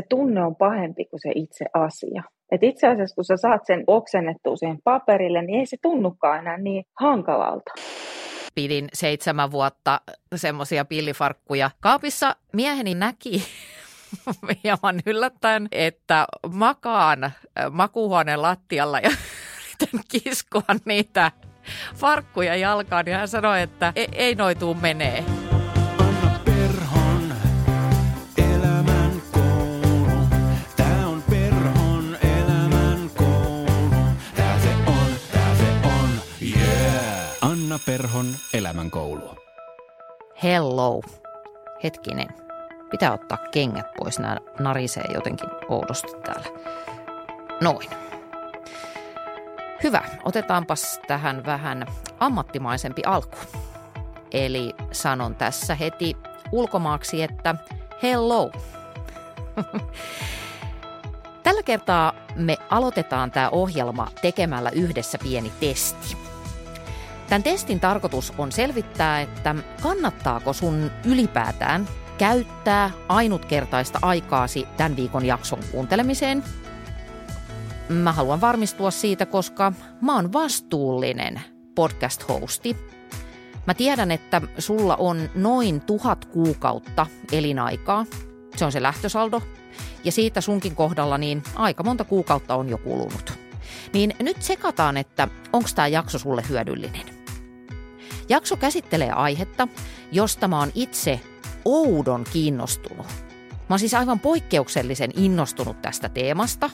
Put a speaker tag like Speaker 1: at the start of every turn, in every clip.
Speaker 1: se tunne on pahempi kuin se itse asia. Et itse asiassa, kun sä saat sen oksennettua siihen paperille, niin ei se tunnukaan enää niin hankalalta
Speaker 2: pidin seitsemän vuotta semmoisia pillifarkkuja. Kaapissa mieheni näki hieman yllättäen, että makaan makuuhuoneen lattialla ja yritän kiskoa niitä farkkuja jalkaan. Ja hän sanoi, että ei, ei noituu menee.
Speaker 3: Anna Perhon elämänkoulu.
Speaker 2: Hello. Hetkinen. Pitää ottaa kengät pois. Nämä narisee jotenkin oudosti täällä. Noin. Hyvä. Otetaanpas tähän vähän ammattimaisempi alku. Eli sanon tässä heti ulkomaaksi, että hello. Tällä kertaa me aloitetaan tämä ohjelma tekemällä yhdessä pieni testi. Tämän testin tarkoitus on selvittää, että kannattaako sun ylipäätään käyttää ainutkertaista aikaasi tämän viikon jakson kuuntelemiseen. Mä haluan varmistua siitä, koska mä oon vastuullinen podcast-hosti. Mä tiedän, että sulla on noin tuhat kuukautta elinaikaa. Se on se lähtösaldo. Ja siitä sunkin kohdalla niin aika monta kuukautta on jo kulunut. Niin nyt sekataan, että onko tämä jakso sulle hyödyllinen. Jakso käsittelee aihetta, josta mä oon itse oudon kiinnostunut. Mä oon siis aivan poikkeuksellisen innostunut tästä teemasta,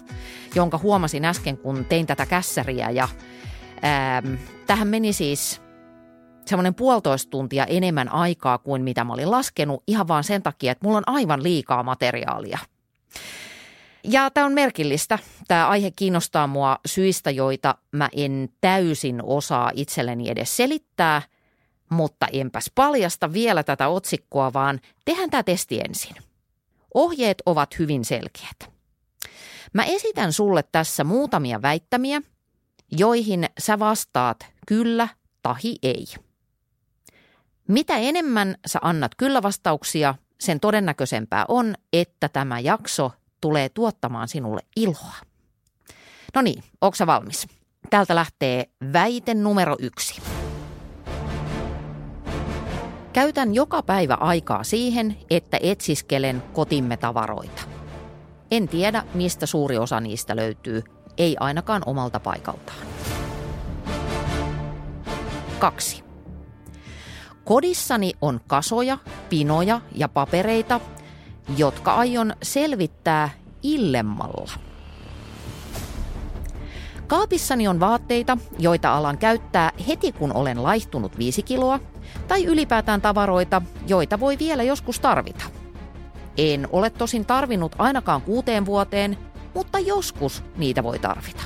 Speaker 2: jonka huomasin äsken, kun tein tätä kässäriä. Ja ää, tähän meni siis semmoinen puolitoista tuntia enemmän aikaa kuin mitä mä olin laskenut ihan vaan sen takia, että mulla on aivan liikaa materiaalia. Ja tämä on merkillistä. Tämä aihe kiinnostaa mua syistä, joita mä en täysin osaa itselleni edes selittää – mutta enpäs paljasta vielä tätä otsikkoa, vaan tehdään tämä testi ensin. Ohjeet ovat hyvin selkeät. Mä esitän sulle tässä muutamia väittämiä, joihin sä vastaat kyllä tahi ei. Mitä enemmän sä annat kyllä-vastauksia, sen todennäköisempää on, että tämä jakso tulee tuottamaan sinulle iloa. No niin, onko valmis? Täältä lähtee väite numero yksi. Käytän joka päivä aikaa siihen, että etsiskelen kotimme tavaroita. En tiedä, mistä suuri osa niistä löytyy, ei ainakaan omalta paikaltaan. 2. Kodissani on kasoja, pinoja ja papereita, jotka aion selvittää illemmalla. Kaapissani on vaatteita, joita alan käyttää heti kun olen laihtunut viisi kiloa – tai ylipäätään tavaroita, joita voi vielä joskus tarvita. En ole tosin tarvinnut ainakaan kuuteen vuoteen, mutta joskus niitä voi tarvita.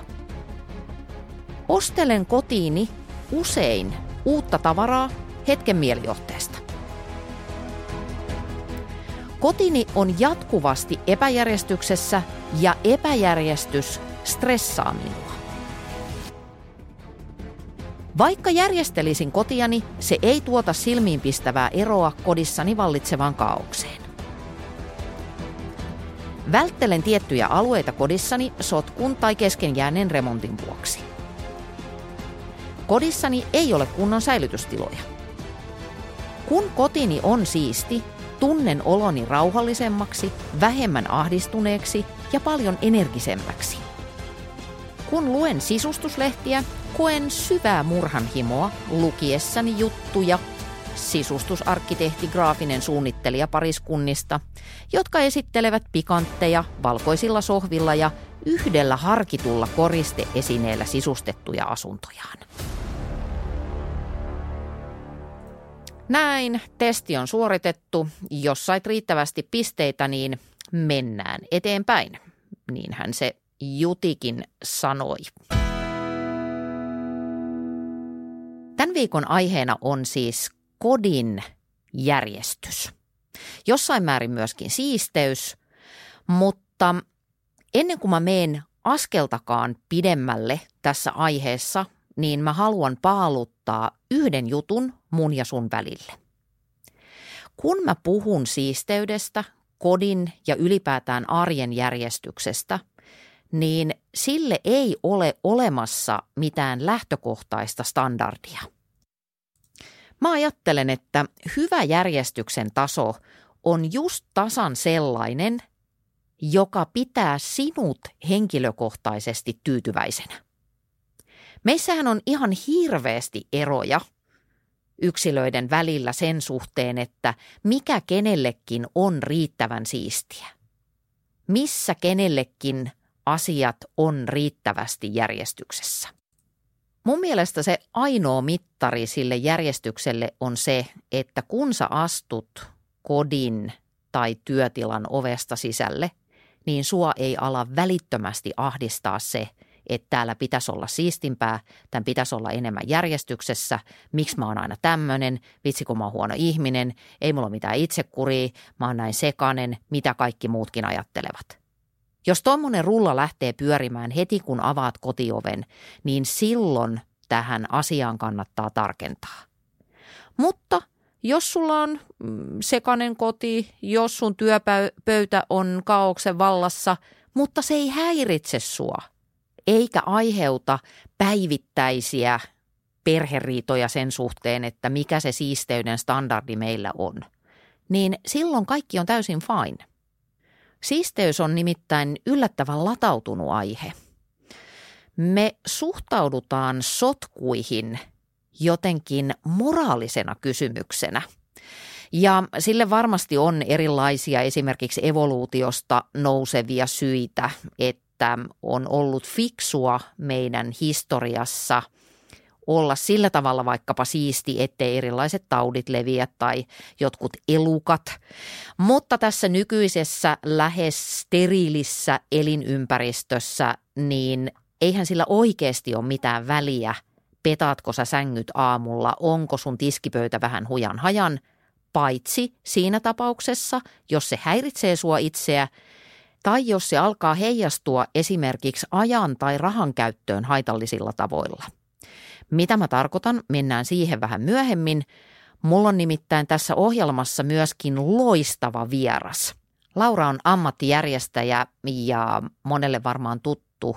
Speaker 2: Ostelen kotiini usein uutta tavaraa hetken mielijohteesta. Kotini on jatkuvasti epäjärjestyksessä ja epäjärjestys stressaa minua. Vaikka järjestelisin kotiani, se ei tuota silmiinpistävää eroa kodissani vallitsevaan kaaukseen. Välttelen tiettyjä alueita kodissani sotkun tai keskenjääneen remontin vuoksi. Kodissani ei ole kunnon säilytystiloja. Kun kotini on siisti, tunnen oloni rauhallisemmaksi, vähemmän ahdistuneeksi ja paljon energisemmäksi. Kun luen sisustuslehtiä, koen syvää murhanhimoa lukiessani juttuja sisustusarkkitehti graafinen suunnittelija pariskunnista, jotka esittelevät pikantteja valkoisilla sohvilla ja yhdellä harkitulla koristeesineellä sisustettuja asuntojaan. Näin, testi on suoritettu. Jos sait riittävästi pisteitä, niin mennään eteenpäin. Niinhän se Jutikin sanoi. Tämän viikon aiheena on siis kodin järjestys. Jossain määrin myöskin siisteys, mutta ennen kuin mä meen askeltakaan pidemmälle tässä aiheessa, niin mä haluan paaluttaa yhden jutun mun ja sun välille. Kun mä puhun siisteydestä, kodin ja ylipäätään arjen järjestyksestä, niin sille ei ole olemassa mitään lähtökohtaista standardia. Mä ajattelen, että hyvä järjestyksen taso on just tasan sellainen, joka pitää sinut henkilökohtaisesti tyytyväisenä. Meissähän on ihan hirveästi eroja yksilöiden välillä sen suhteen, että mikä kenellekin on riittävän siistiä. Missä kenellekin asiat on riittävästi järjestyksessä. Mun mielestä se ainoa mittari sille järjestykselle on se, että kun sä astut kodin tai työtilan ovesta sisälle, niin sua ei ala välittömästi ahdistaa se, että täällä pitäisi olla siistimpää, tämän pitäisi olla enemmän järjestyksessä, miksi mä oon aina tämmöinen, vitsi kun mä oon huono ihminen, ei mulla mitään itsekuria, mä oon näin sekanen, mitä kaikki muutkin ajattelevat. Jos tuommoinen rulla lähtee pyörimään heti kun avaat kotioven, niin silloin tähän asiaan kannattaa tarkentaa. Mutta jos sulla on mm, sekanen koti, jos sun työpöytä on kaauksen vallassa, mutta se ei häiritse sua, eikä aiheuta päivittäisiä perheriitoja sen suhteen, että mikä se siisteyden standardi meillä on, niin silloin kaikki on täysin fine. Siisteys on nimittäin yllättävän latautunut aihe. Me suhtaudutaan sotkuihin jotenkin moraalisena kysymyksenä. Ja sille varmasti on erilaisia esimerkiksi evoluutiosta nousevia syitä, että on ollut fiksua meidän historiassa – olla sillä tavalla vaikkapa siisti, ettei erilaiset taudit leviä tai jotkut elukat. Mutta tässä nykyisessä lähes steriilissä elinympäristössä, niin eihän sillä oikeasti ole mitään väliä, petaatko sä sängyt aamulla, onko sun tiskipöytä vähän hujan hajan, paitsi siinä tapauksessa, jos se häiritsee sua itseä tai jos se alkaa heijastua esimerkiksi ajan tai rahan käyttöön haitallisilla tavoilla. Mitä mä tarkoitan, mennään siihen vähän myöhemmin. Mulla on nimittäin tässä ohjelmassa myöskin loistava vieras. Laura on ammattijärjestäjä ja monelle varmaan tuttu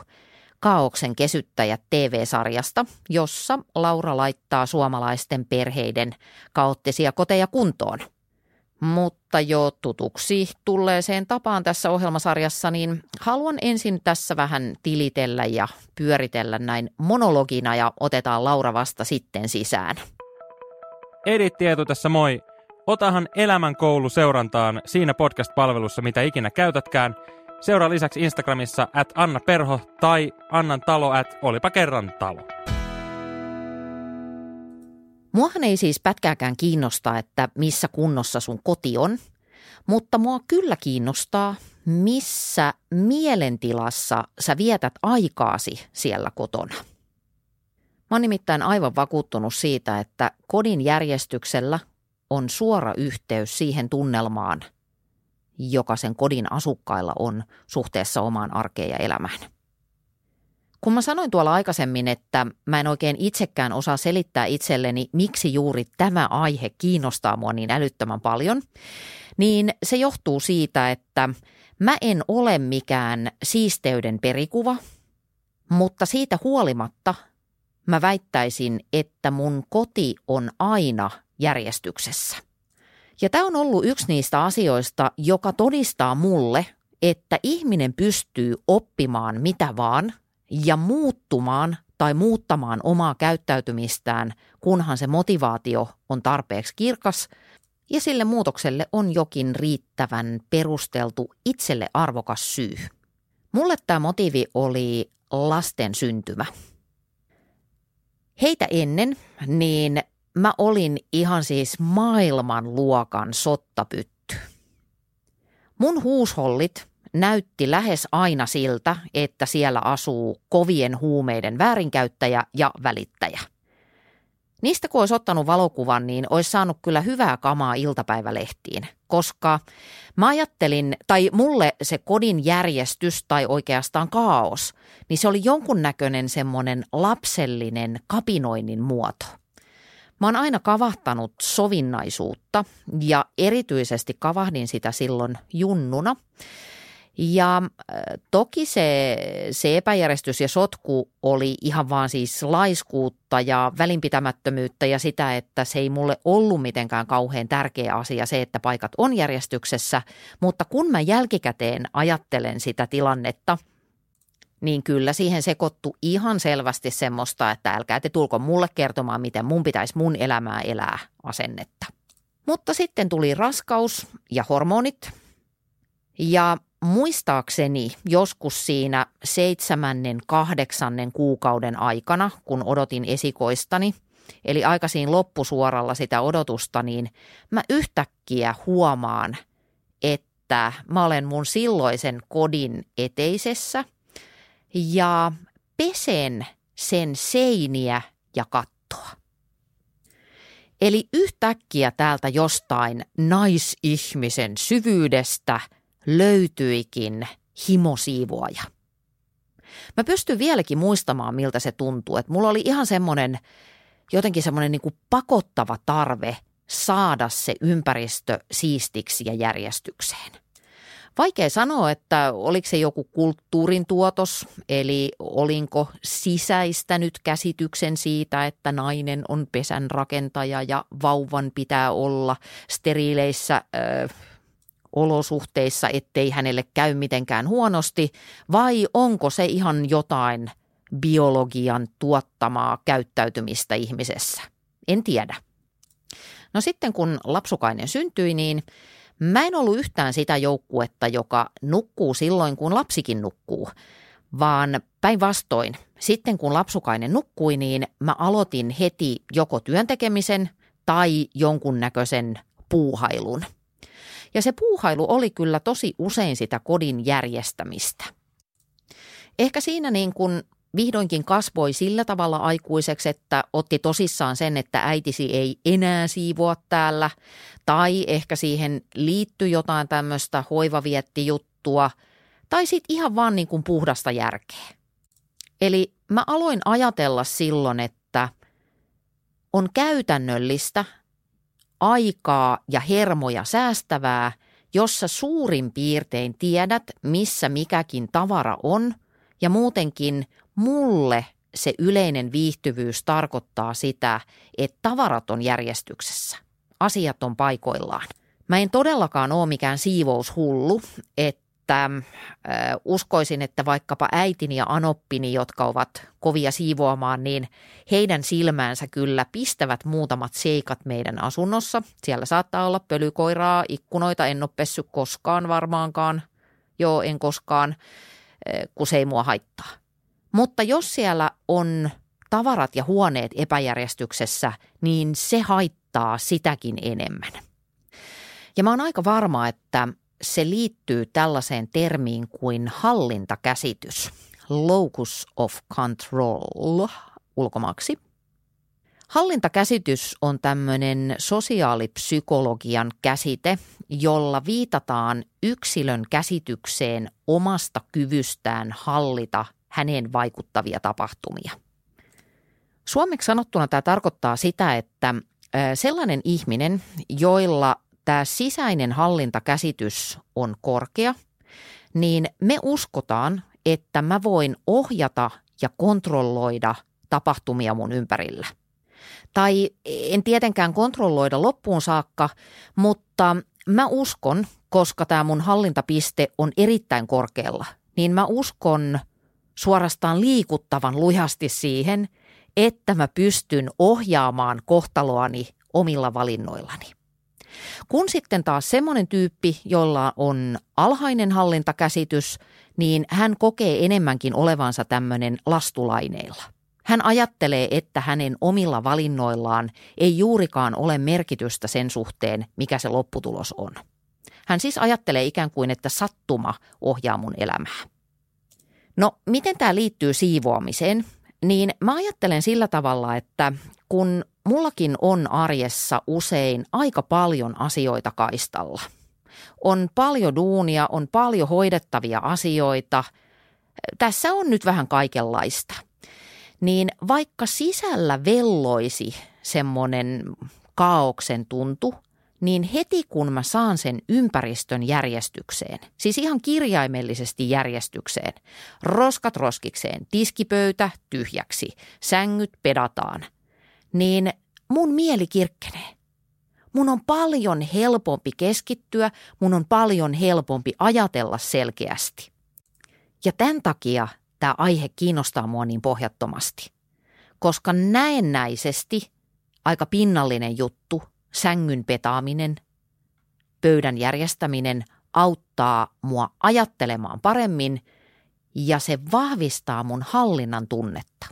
Speaker 2: Kaauksen kesyttäjät TV-sarjasta, jossa Laura laittaa suomalaisten perheiden kaoottisia koteja kuntoon. Mutta jo tutuksi tulleeseen tapaan tässä ohjelmasarjassa, niin haluan ensin tässä vähän tilitellä ja pyöritellä näin monologina ja otetaan Laura vasta sitten sisään.
Speaker 4: Edit Tieto tässä moi. Otahan Elämän koulu seurantaan siinä podcast-palvelussa, mitä ikinä käytätkään – Seuraa lisäksi Instagramissa at Anna Perho tai Annan talo at Olipa kerran talo.
Speaker 2: Muahan ei siis pätkääkään kiinnosta, että missä kunnossa sun koti on, mutta mua kyllä kiinnostaa, missä mielentilassa sä vietät aikaasi siellä kotona. Mä oon nimittäin aivan vakuuttunut siitä, että kodin järjestyksellä on suora yhteys siihen tunnelmaan – joka sen kodin asukkailla on suhteessa omaan arkeen ja elämään. Kun mä sanoin tuolla aikaisemmin, että mä en oikein itsekään osaa selittää itselleni, miksi juuri tämä aihe kiinnostaa mua niin älyttömän paljon, niin se johtuu siitä, että mä en ole mikään siisteyden perikuva, mutta siitä huolimatta mä väittäisin, että mun koti on aina järjestyksessä. Ja tämä on ollut yksi niistä asioista, joka todistaa mulle, että ihminen pystyy oppimaan mitä vaan ja muuttumaan tai muuttamaan omaa käyttäytymistään, kunhan se motivaatio on tarpeeksi kirkas ja sille muutokselle on jokin riittävän perusteltu itselle arvokas syy. Mulle tämä motiivi oli lasten syntymä. Heitä ennen, niin mä olin ihan siis maailmanluokan sottapytty. Mun huushollit näytti lähes aina siltä, että siellä asuu kovien huumeiden väärinkäyttäjä ja välittäjä. Niistä kun olisi ottanut valokuvan, niin olisi saanut kyllä hyvää kamaa iltapäivälehtiin, koska mä ajattelin, tai mulle se kodin järjestys tai oikeastaan kaos, niin se oli jonkunnäköinen semmoinen lapsellinen kapinoinnin muoto – Mä oon aina kavahtanut sovinnaisuutta ja erityisesti kavahdin sitä silloin junnuna. Ja äh, toki se, se epäjärjestys ja sotku oli ihan vaan siis laiskuutta ja välinpitämättömyyttä ja sitä, että se ei mulle ollut mitenkään kauhean tärkeä asia se, että paikat on järjestyksessä. Mutta kun mä jälkikäteen ajattelen sitä tilannetta, niin kyllä siihen sekoittu ihan selvästi semmoista, että älkää te tulko mulle kertomaan, miten mun pitäisi mun elämää elää asennetta. Mutta sitten tuli raskaus ja hormonit ja muistaakseni joskus siinä seitsemännen, kahdeksannen kuukauden aikana, kun odotin esikoistani, eli aika siinä loppusuoralla sitä odotusta, niin mä yhtäkkiä huomaan, että mä olen mun silloisen kodin eteisessä ja pesen sen seiniä ja kattoa. Eli yhtäkkiä täältä jostain naisihmisen syvyydestä – löytyikin himosiivoaja. Mä pystyn vieläkin muistamaan, miltä se tuntuu. Että mulla oli ihan semmoinen, jotenkin semmoinen niin pakottava tarve saada se ympäristö siistiksi ja järjestykseen. Vaikea sanoa, että oliko se joku kulttuurin tuotos, eli olinko sisäistänyt käsityksen siitä, että nainen on pesän rakentaja ja vauvan pitää olla steriileissä äh, olosuhteissa, ettei hänelle käy mitenkään huonosti, vai onko se ihan jotain biologian tuottamaa käyttäytymistä ihmisessä? En tiedä. No sitten kun lapsukainen syntyi, niin mä en ollut yhtään sitä joukkuetta, joka nukkuu silloin, kun lapsikin nukkuu, vaan päinvastoin. Sitten kun lapsukainen nukkui, niin mä aloitin heti joko työntekemisen tai jonkunnäköisen puuhailun – ja se puuhailu oli kyllä tosi usein sitä kodin järjestämistä. Ehkä siinä niin kuin vihdoinkin kasvoi sillä tavalla aikuiseksi, että otti tosissaan sen, että äitisi ei enää siivoa täällä, tai ehkä siihen liittyi jotain tämmöistä hoivaviettijuttua, tai sitten ihan vaan niin kuin puhdasta järkeä. Eli mä aloin ajatella silloin, että on käytännöllistä aikaa ja hermoja säästävää, jossa suurin piirtein tiedät, missä mikäkin tavara on, ja muutenkin mulle se yleinen viihtyvyys tarkoittaa sitä, että tavarat on järjestyksessä, asiat on paikoillaan. Mä en todellakaan ole mikään siivoushullu, että että äh, uskoisin, että vaikkapa äitini ja anoppini, jotka ovat kovia siivoamaan, niin heidän silmäänsä kyllä pistävät muutamat seikat meidän asunnossa. Siellä saattaa olla pölykoiraa, ikkunoita, en ole pessy koskaan varmaankaan. Joo, en koskaan, äh, kun se ei mua haittaa. Mutta jos siellä on tavarat ja huoneet epäjärjestyksessä, niin se haittaa sitäkin enemmän. Ja mä oon aika varma, että se liittyy tällaiseen termiin kuin hallintakäsitys, locus of control ulkomaksi. Hallintakäsitys on tämmöinen sosiaalipsykologian käsite, jolla viitataan yksilön käsitykseen omasta kyvystään hallita häneen vaikuttavia tapahtumia. Suomeksi sanottuna tämä tarkoittaa sitä, että sellainen ihminen, joilla tämä sisäinen hallintakäsitys on korkea, niin me uskotaan, että mä voin ohjata ja kontrolloida tapahtumia mun ympärillä. Tai en tietenkään kontrolloida loppuun saakka, mutta mä uskon, koska tämä mun hallintapiste on erittäin korkealla, niin mä uskon suorastaan liikuttavan lujasti siihen, että mä pystyn ohjaamaan kohtaloani omilla valinnoillani. Kun sitten taas semmoinen tyyppi, jolla on alhainen hallintakäsitys, niin hän kokee enemmänkin olevansa tämmöinen lastulaineilla. Hän ajattelee, että hänen omilla valinnoillaan ei juurikaan ole merkitystä sen suhteen, mikä se lopputulos on. Hän siis ajattelee ikään kuin, että sattuma ohjaa mun elämää. No, miten tämä liittyy siivoamiseen? Niin mä ajattelen sillä tavalla, että kun mullakin on arjessa usein aika paljon asioita kaistalla. On paljon duunia, on paljon hoidettavia asioita. Tässä on nyt vähän kaikenlaista. Niin vaikka sisällä velloisi semmoinen kaauksen tuntu, niin heti kun mä saan sen ympäristön järjestykseen, siis ihan kirjaimellisesti järjestykseen, roskat roskikseen, tiskipöytä tyhjäksi, sängyt pedataan, niin mun mieli kirkkenee. Mun on paljon helpompi keskittyä, mun on paljon helpompi ajatella selkeästi. Ja tämän takia tämä aihe kiinnostaa mua niin pohjattomasti. Koska näennäisesti aika pinnallinen juttu, sängyn petaaminen, pöydän järjestäminen auttaa mua ajattelemaan paremmin ja se vahvistaa mun hallinnan tunnetta.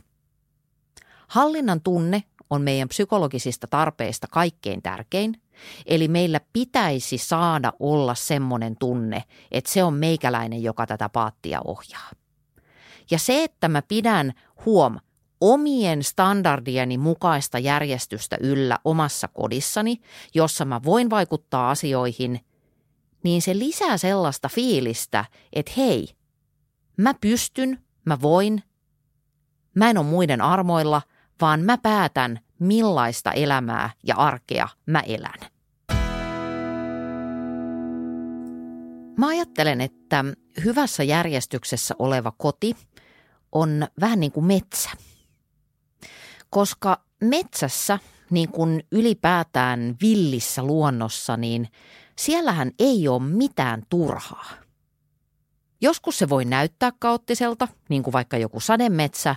Speaker 2: Hallinnan tunne on meidän psykologisista tarpeista kaikkein tärkein, eli meillä pitäisi saada olla semmoinen tunne, että se on meikäläinen, joka tätä paattia ohjaa. Ja se, että mä pidän huom omien standardieni mukaista järjestystä yllä omassa kodissani, jossa mä voin vaikuttaa asioihin, niin se lisää sellaista fiilistä, että hei, mä pystyn, mä voin, mä en ole muiden armoilla, vaan mä päätän, millaista elämää ja arkea mä elän. Mä ajattelen, että hyvässä järjestyksessä oleva koti on vähän niin kuin metsä – koska metsässä, niin kuin ylipäätään villissä luonnossa, niin siellähän ei ole mitään turhaa. Joskus se voi näyttää kaoottiselta, niin kuin vaikka joku sademetsä,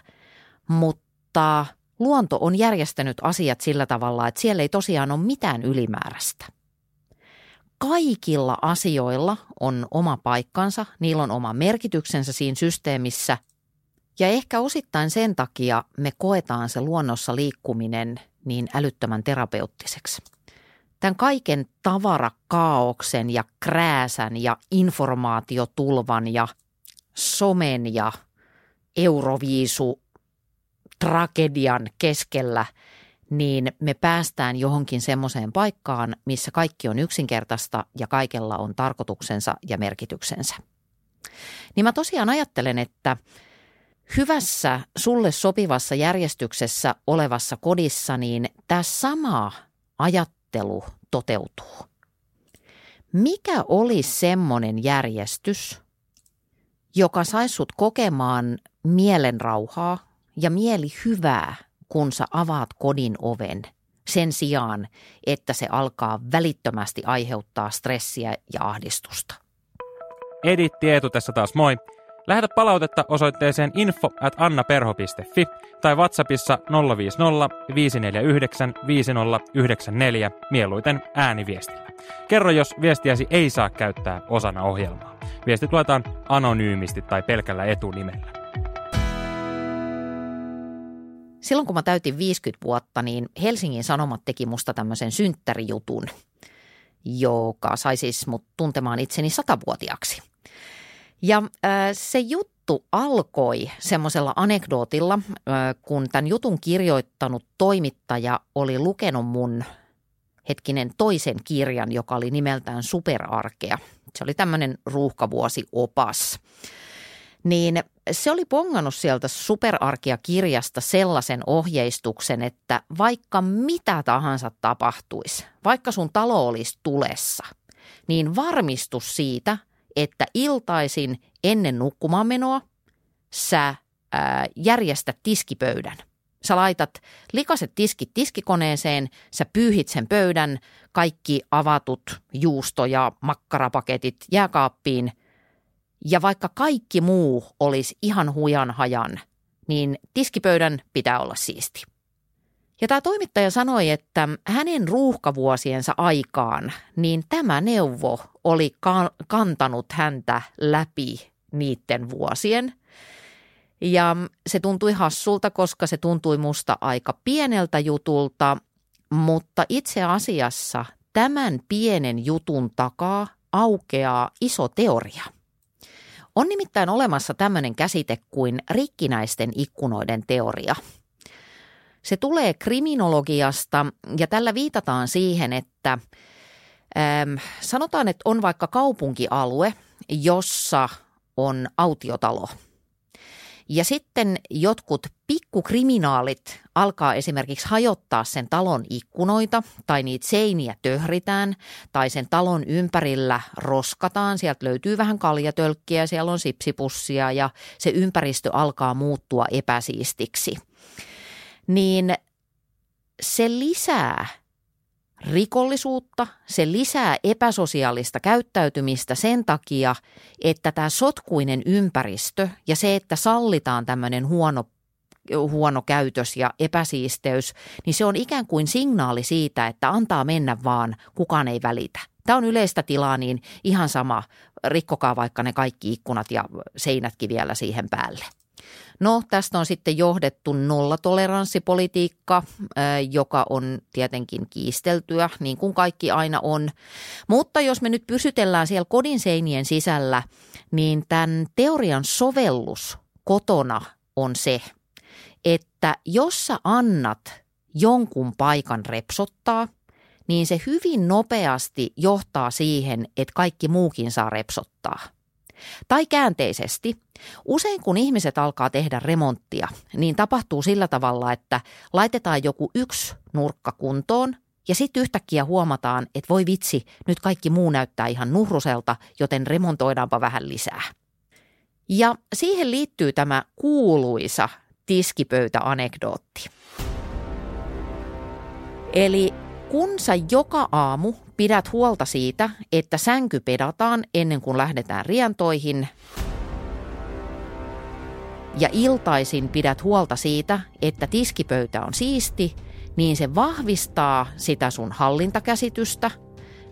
Speaker 2: mutta luonto on järjestänyt asiat sillä tavalla, että siellä ei tosiaan ole mitään ylimääräistä. Kaikilla asioilla on oma paikkansa, niillä on oma merkityksensä siinä systeemissä – ja ehkä osittain sen takia me koetaan se luonnossa liikkuminen niin älyttömän terapeuttiseksi. Tämän kaiken tavarakaauksen ja krääsän ja informaatiotulvan ja somen ja euroviisu tragedian keskellä, niin me päästään johonkin semmoiseen paikkaan, missä kaikki on yksinkertaista ja kaikella on tarkoituksensa ja merkityksensä. Niin mä tosiaan ajattelen, että – hyvässä, sulle sopivassa järjestyksessä olevassa kodissa, niin tämä sama ajattelu toteutuu. Mikä olisi semmoinen järjestys, joka saisi sut kokemaan mielen rauhaa ja mieli hyvää, kun sä avaat kodin oven sen sijaan, että se alkaa välittömästi aiheuttaa stressiä ja ahdistusta?
Speaker 4: Edit Tietu tässä taas moi. Lähetä palautetta osoitteeseen info at annaperho.fi tai WhatsAppissa 050 549 5094 mieluiten ääniviestillä. Kerro, jos viestiäsi ei saa käyttää osana ohjelmaa. Viestit luetaan anonyymisti tai pelkällä etunimellä.
Speaker 2: Silloin kun mä täytin 50 vuotta, niin Helsingin Sanomat teki musta tämmöisen synttärijutun, joka sai siis mut tuntemaan itseni satavuotiaaksi. Ja äh, se juttu alkoi semmoisella anekdootilla, äh, kun tämän jutun kirjoittanut toimittaja oli lukenut mun hetkinen toisen kirjan, joka oli nimeltään Superarkea. Se oli tämmöinen ruuhkavuosi-opas. Niin se oli pongannut sieltä Superarkia-kirjasta sellaisen ohjeistuksen, että vaikka mitä tahansa tapahtuisi, vaikka sun talo olisi tulessa, niin varmistus siitä – että iltaisin ennen nukkumaanmenoa sä ää, järjestät tiskipöydän. Sä laitat likaset tiskit tiskikoneeseen, sä pyyhit sen pöydän, kaikki avatut juusto- ja makkarapaketit jääkaappiin. Ja vaikka kaikki muu olisi ihan hujan hajan, niin tiskipöydän pitää olla siisti. Ja tämä toimittaja sanoi, että hänen ruuhkavuosiensa aikaan, niin tämä neuvo oli kantanut häntä läpi niiden vuosien. Ja se tuntui hassulta, koska se tuntui musta aika pieneltä jutulta, mutta itse asiassa tämän pienen jutun takaa aukeaa iso teoria. On nimittäin olemassa tämmöinen käsite kuin rikkinäisten ikkunoiden teoria – se tulee kriminologiasta ja tällä viitataan siihen, että ähm, sanotaan, että on vaikka kaupunkialue, jossa on autiotalo. Ja sitten jotkut pikkukriminaalit alkaa esimerkiksi hajottaa sen talon ikkunoita tai niitä seiniä töhritään tai sen talon ympärillä roskataan. Sieltä löytyy vähän kaljatölkkiä, siellä on sipsipussia ja se ympäristö alkaa muuttua epäsiistiksi. Niin se lisää rikollisuutta, se lisää epäsosiaalista käyttäytymistä sen takia, että tämä sotkuinen ympäristö ja se, että sallitaan tämmöinen huono huono käytös ja epäsiisteys, niin se on ikään kuin signaali siitä, että antaa mennä vaan, kukaan ei välitä. Tämä on yleistä tilaa, niin ihan sama, rikkokaa vaikka ne kaikki ikkunat ja seinätkin vielä siihen päälle. No tästä on sitten johdettu nollatoleranssipolitiikka, joka on tietenkin kiisteltyä, niin kuin kaikki aina on. Mutta jos me nyt pysytellään siellä kodin seinien sisällä, niin tämän teorian sovellus kotona on se, että jos sä annat jonkun paikan repsottaa, niin se hyvin nopeasti johtaa siihen, että kaikki muukin saa repsottaa – tai käänteisesti, usein kun ihmiset alkaa tehdä remonttia, niin tapahtuu sillä tavalla, että laitetaan joku yksi nurkka kuntoon ja sitten yhtäkkiä huomataan, että voi vitsi, nyt kaikki muu näyttää ihan nuhruselta, joten remontoidaanpa vähän lisää. Ja siihen liittyy tämä kuuluisa tiskipöytäanekdootti. Eli kun sä joka aamu pidät huolta siitä, että sänky pedataan ennen kuin lähdetään rientoihin ja iltaisin pidät huolta siitä, että tiskipöytä on siisti, niin se vahvistaa sitä sun hallintakäsitystä.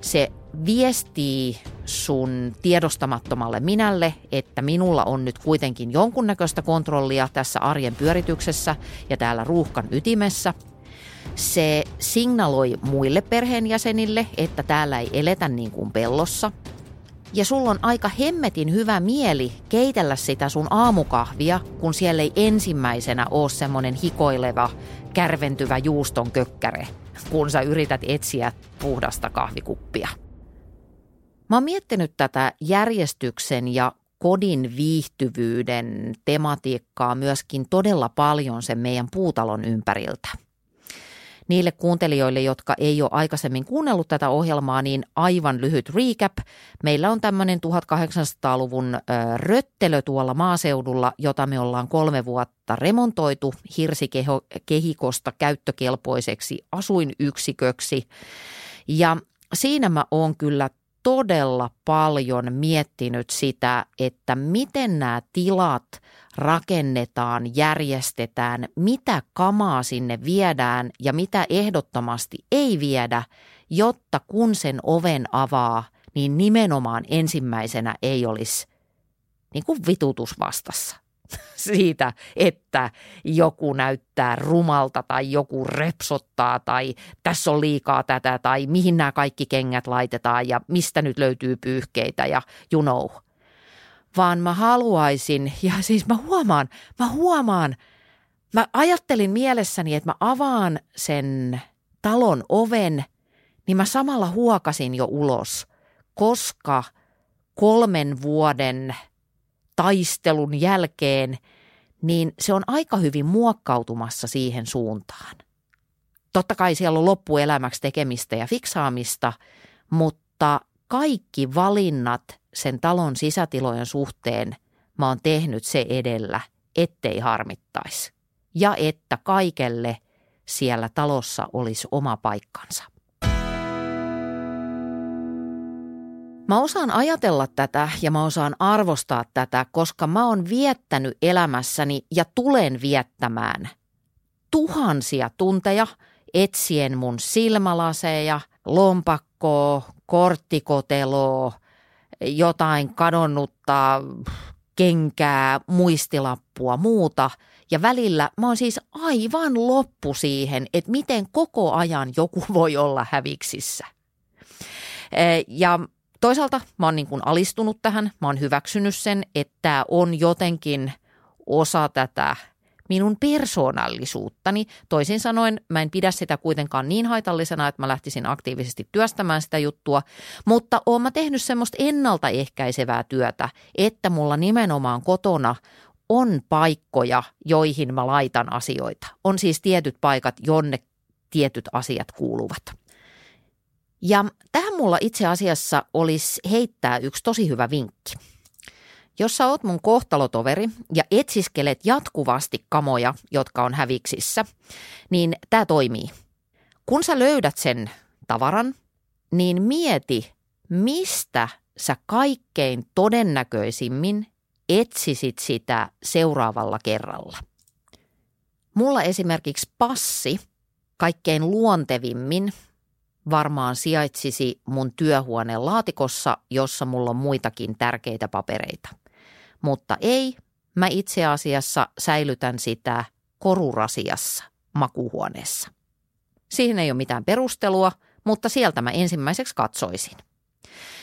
Speaker 2: Se viestii sun tiedostamattomalle minälle, että minulla on nyt kuitenkin jonkunnäköistä kontrollia tässä arjen pyörityksessä ja täällä ruuhkan ytimessä – se signaloi muille perheenjäsenille, että täällä ei eletä niin kuin pellossa. Ja sulla on aika hemmetin hyvä mieli keitellä sitä sun aamukahvia, kun siellä ei ensimmäisenä ole semmoinen hikoileva, kärventyvä juuston kökkäre, kun sä yrität etsiä puhdasta kahvikuppia. Mä oon miettinyt tätä järjestyksen ja kodin viihtyvyyden tematiikkaa myöskin todella paljon sen meidän puutalon ympäriltä – Niille kuuntelijoille, jotka ei ole aikaisemmin kuunnellut tätä ohjelmaa, niin aivan lyhyt recap. Meillä on tämmöinen 1800-luvun röttelö tuolla maaseudulla, jota me ollaan kolme vuotta remontoitu hirsikehikosta käyttökelpoiseksi asuinyksiköksi. Ja siinä mä oon kyllä todella paljon miettinyt sitä, että miten nämä tilat rakennetaan, järjestetään, mitä kamaa sinne viedään ja mitä ehdottomasti ei viedä, jotta kun sen oven avaa, niin nimenomaan ensimmäisenä ei olisi niin kuin vitutus vastassa siitä, että joku näyttää rumalta tai joku repsottaa tai tässä on liikaa tätä tai mihin nämä kaikki kengät laitetaan ja mistä nyt löytyy pyyhkeitä ja you know. Vaan mä haluaisin, ja siis mä huomaan, mä huomaan, mä ajattelin mielessäni, että mä avaan sen talon oven, niin mä samalla huokasin jo ulos, koska kolmen vuoden – taistelun jälkeen, niin se on aika hyvin muokkautumassa siihen suuntaan. Totta kai siellä on loppuelämäksi tekemistä ja fiksaamista, mutta kaikki valinnat sen talon sisätilojen suhteen mä oon tehnyt se edellä, ettei harmittaisi. Ja että kaikelle siellä talossa olisi oma paikkansa. Mä osaan ajatella tätä ja mä osaan arvostaa tätä, koska mä oon viettänyt elämässäni ja tulen viettämään tuhansia tunteja etsien mun silmälaseja, lompakkoa, korttikoteloa, jotain kadonnutta kenkää, muistilappua, muuta. Ja välillä mä oon siis aivan loppu siihen, että miten koko ajan joku voi olla häviksissä. Ja Toisaalta mä oon niin kuin alistunut tähän, mä oon hyväksynyt sen, että on jotenkin osa tätä minun persoonallisuuttani. Toisin sanoen mä en pidä sitä kuitenkaan niin haitallisena, että mä lähtisin aktiivisesti työstämään sitä juttua, mutta oon mä tehnyt semmoista ennaltaehkäisevää työtä, että mulla nimenomaan kotona on paikkoja, joihin mä laitan asioita. On siis tietyt paikat, jonne tietyt asiat kuuluvat. Ja tähän mulla itse asiassa olisi heittää yksi tosi hyvä vinkki. Jos sä oot mun kohtalotoveri ja etsiskelet jatkuvasti kamoja, jotka on häviksissä, niin tämä toimii. Kun sä löydät sen tavaran, niin mieti, mistä sä kaikkein todennäköisimmin etsisit sitä seuraavalla kerralla. Mulla esimerkiksi passi kaikkein luontevimmin varmaan sijaitsisi mun työhuoneen laatikossa, jossa mulla on muitakin tärkeitä papereita. Mutta ei, mä itse asiassa säilytän sitä korurasiassa makuhuoneessa. Siihen ei ole mitään perustelua, mutta sieltä mä ensimmäiseksi katsoisin.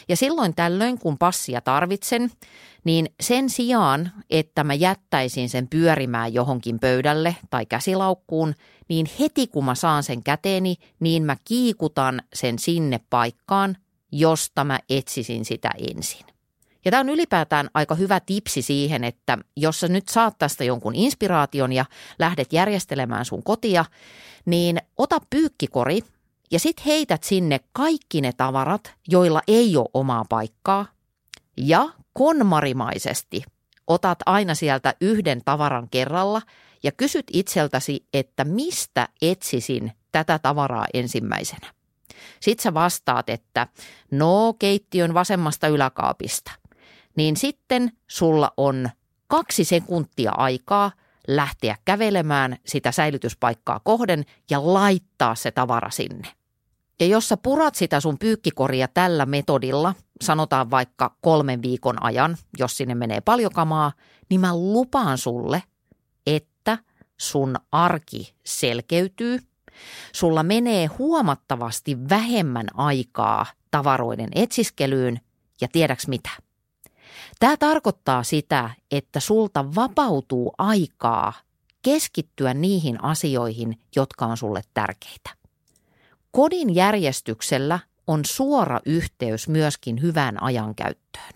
Speaker 2: Ja silloin tällöin, kun passia tarvitsen, niin sen sijaan, että mä jättäisin sen pyörimään johonkin pöydälle tai käsilaukkuun, niin heti kun mä saan sen käteeni, niin mä kiikutan sen sinne paikkaan, josta mä etsisin sitä ensin. Ja tämä on ylipäätään aika hyvä tipsi siihen, että jos sä nyt saat tästä jonkun inspiraation ja lähdet järjestelemään sun kotia, niin ota pyykkikori ja sit heität sinne kaikki ne tavarat, joilla ei ole omaa paikkaa. Ja konmarimaisesti otat aina sieltä yhden tavaran kerralla ja kysyt itseltäsi, että mistä etsisin tätä tavaraa ensimmäisenä. Sitten sä vastaat, että no keittiön vasemmasta yläkaapista. Niin sitten sulla on kaksi sekuntia aikaa lähteä kävelemään sitä säilytyspaikkaa kohden ja laittaa se tavara sinne. Ja jos sä purat sitä sun pyykkikoria tällä metodilla, sanotaan vaikka kolmen viikon ajan, jos sinne menee paljon kamaa, niin mä lupaan sulle, että sun arki selkeytyy. Sulla menee huomattavasti vähemmän aikaa tavaroiden etsiskelyyn ja tiedäks mitä? Tämä tarkoittaa sitä, että sulta vapautuu aikaa keskittyä niihin asioihin, jotka on sulle tärkeitä. Kodin järjestyksellä on suora yhteys myöskin hyvään ajankäyttöön.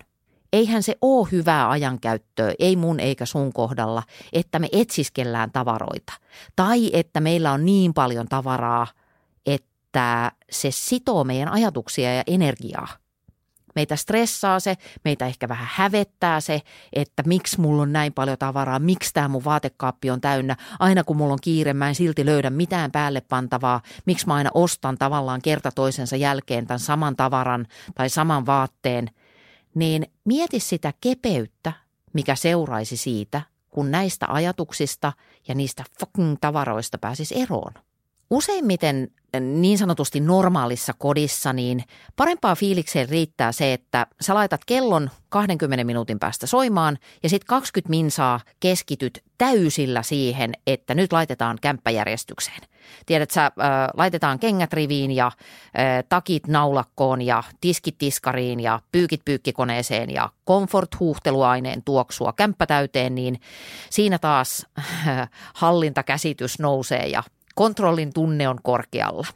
Speaker 2: Eihän se ole hyvää ajankäyttöä, ei mun eikä sun kohdalla, että me etsiskellään tavaroita. Tai että meillä on niin paljon tavaraa, että se sitoo meidän ajatuksia ja energiaa. Meitä stressaa se, meitä ehkä vähän hävettää se, että miksi mulla on näin paljon tavaraa, miksi tämä mun vaatekaappi on täynnä. Aina kun mulla on kiire, mä en silti löydä mitään päälle pantavaa. Miksi mä aina ostan tavallaan kerta toisensa jälkeen tämän saman tavaran tai saman vaatteen. Niin mieti sitä kepeyttä, mikä seuraisi siitä, kun näistä ajatuksista ja niistä fucking tavaroista pääsis eroon. Useimmiten niin sanotusti normaalissa kodissa, niin parempaa fiilikseen riittää se, että sä laitat kellon 20 minuutin päästä soimaan ja sitten 20 minsaa keskityt täysillä siihen, että nyt laitetaan kämppäjärjestykseen. Tiedät, sä äh, laitetaan kengät riviin ja äh, takit naulakkoon ja tiskit tiskariin ja pyykit pyykkikoneeseen ja comfort-huuhteluaineen tuoksua kämppätäyteen, niin siinä taas äh, hallintakäsitys nousee ja kontrollin tunne on korkealla.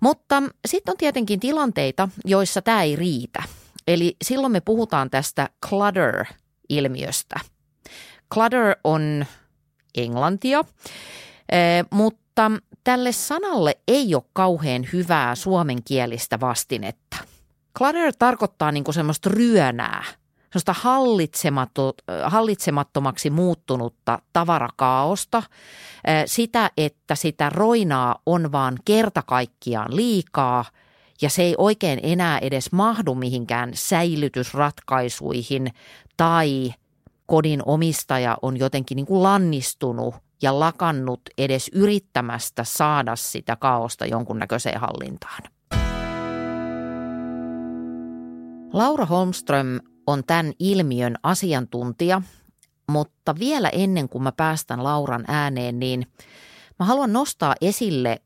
Speaker 2: Mutta sitten on tietenkin tilanteita, joissa tämä ei riitä. Eli silloin me puhutaan tästä clutter-ilmiöstä. Clutter on englantia, eh, mutta tälle sanalle ei ole kauhean hyvää suomenkielistä vastinetta. Clutter tarkoittaa niin semmoista ryönää – sellaista hallitsemattomaksi muuttunutta tavarakaaosta, sitä, että sitä roinaa on vaan kerta kaikkiaan liikaa ja se ei oikein enää edes mahdu mihinkään säilytysratkaisuihin tai kodin omistaja on jotenkin niin kuin lannistunut ja lakannut edes yrittämästä saada sitä kaaosta jonkunnäköiseen hallintaan. Laura Holmström on tämän ilmiön asiantuntija, mutta vielä ennen kuin mä päästän Lauran ääneen, niin mä haluan nostaa esille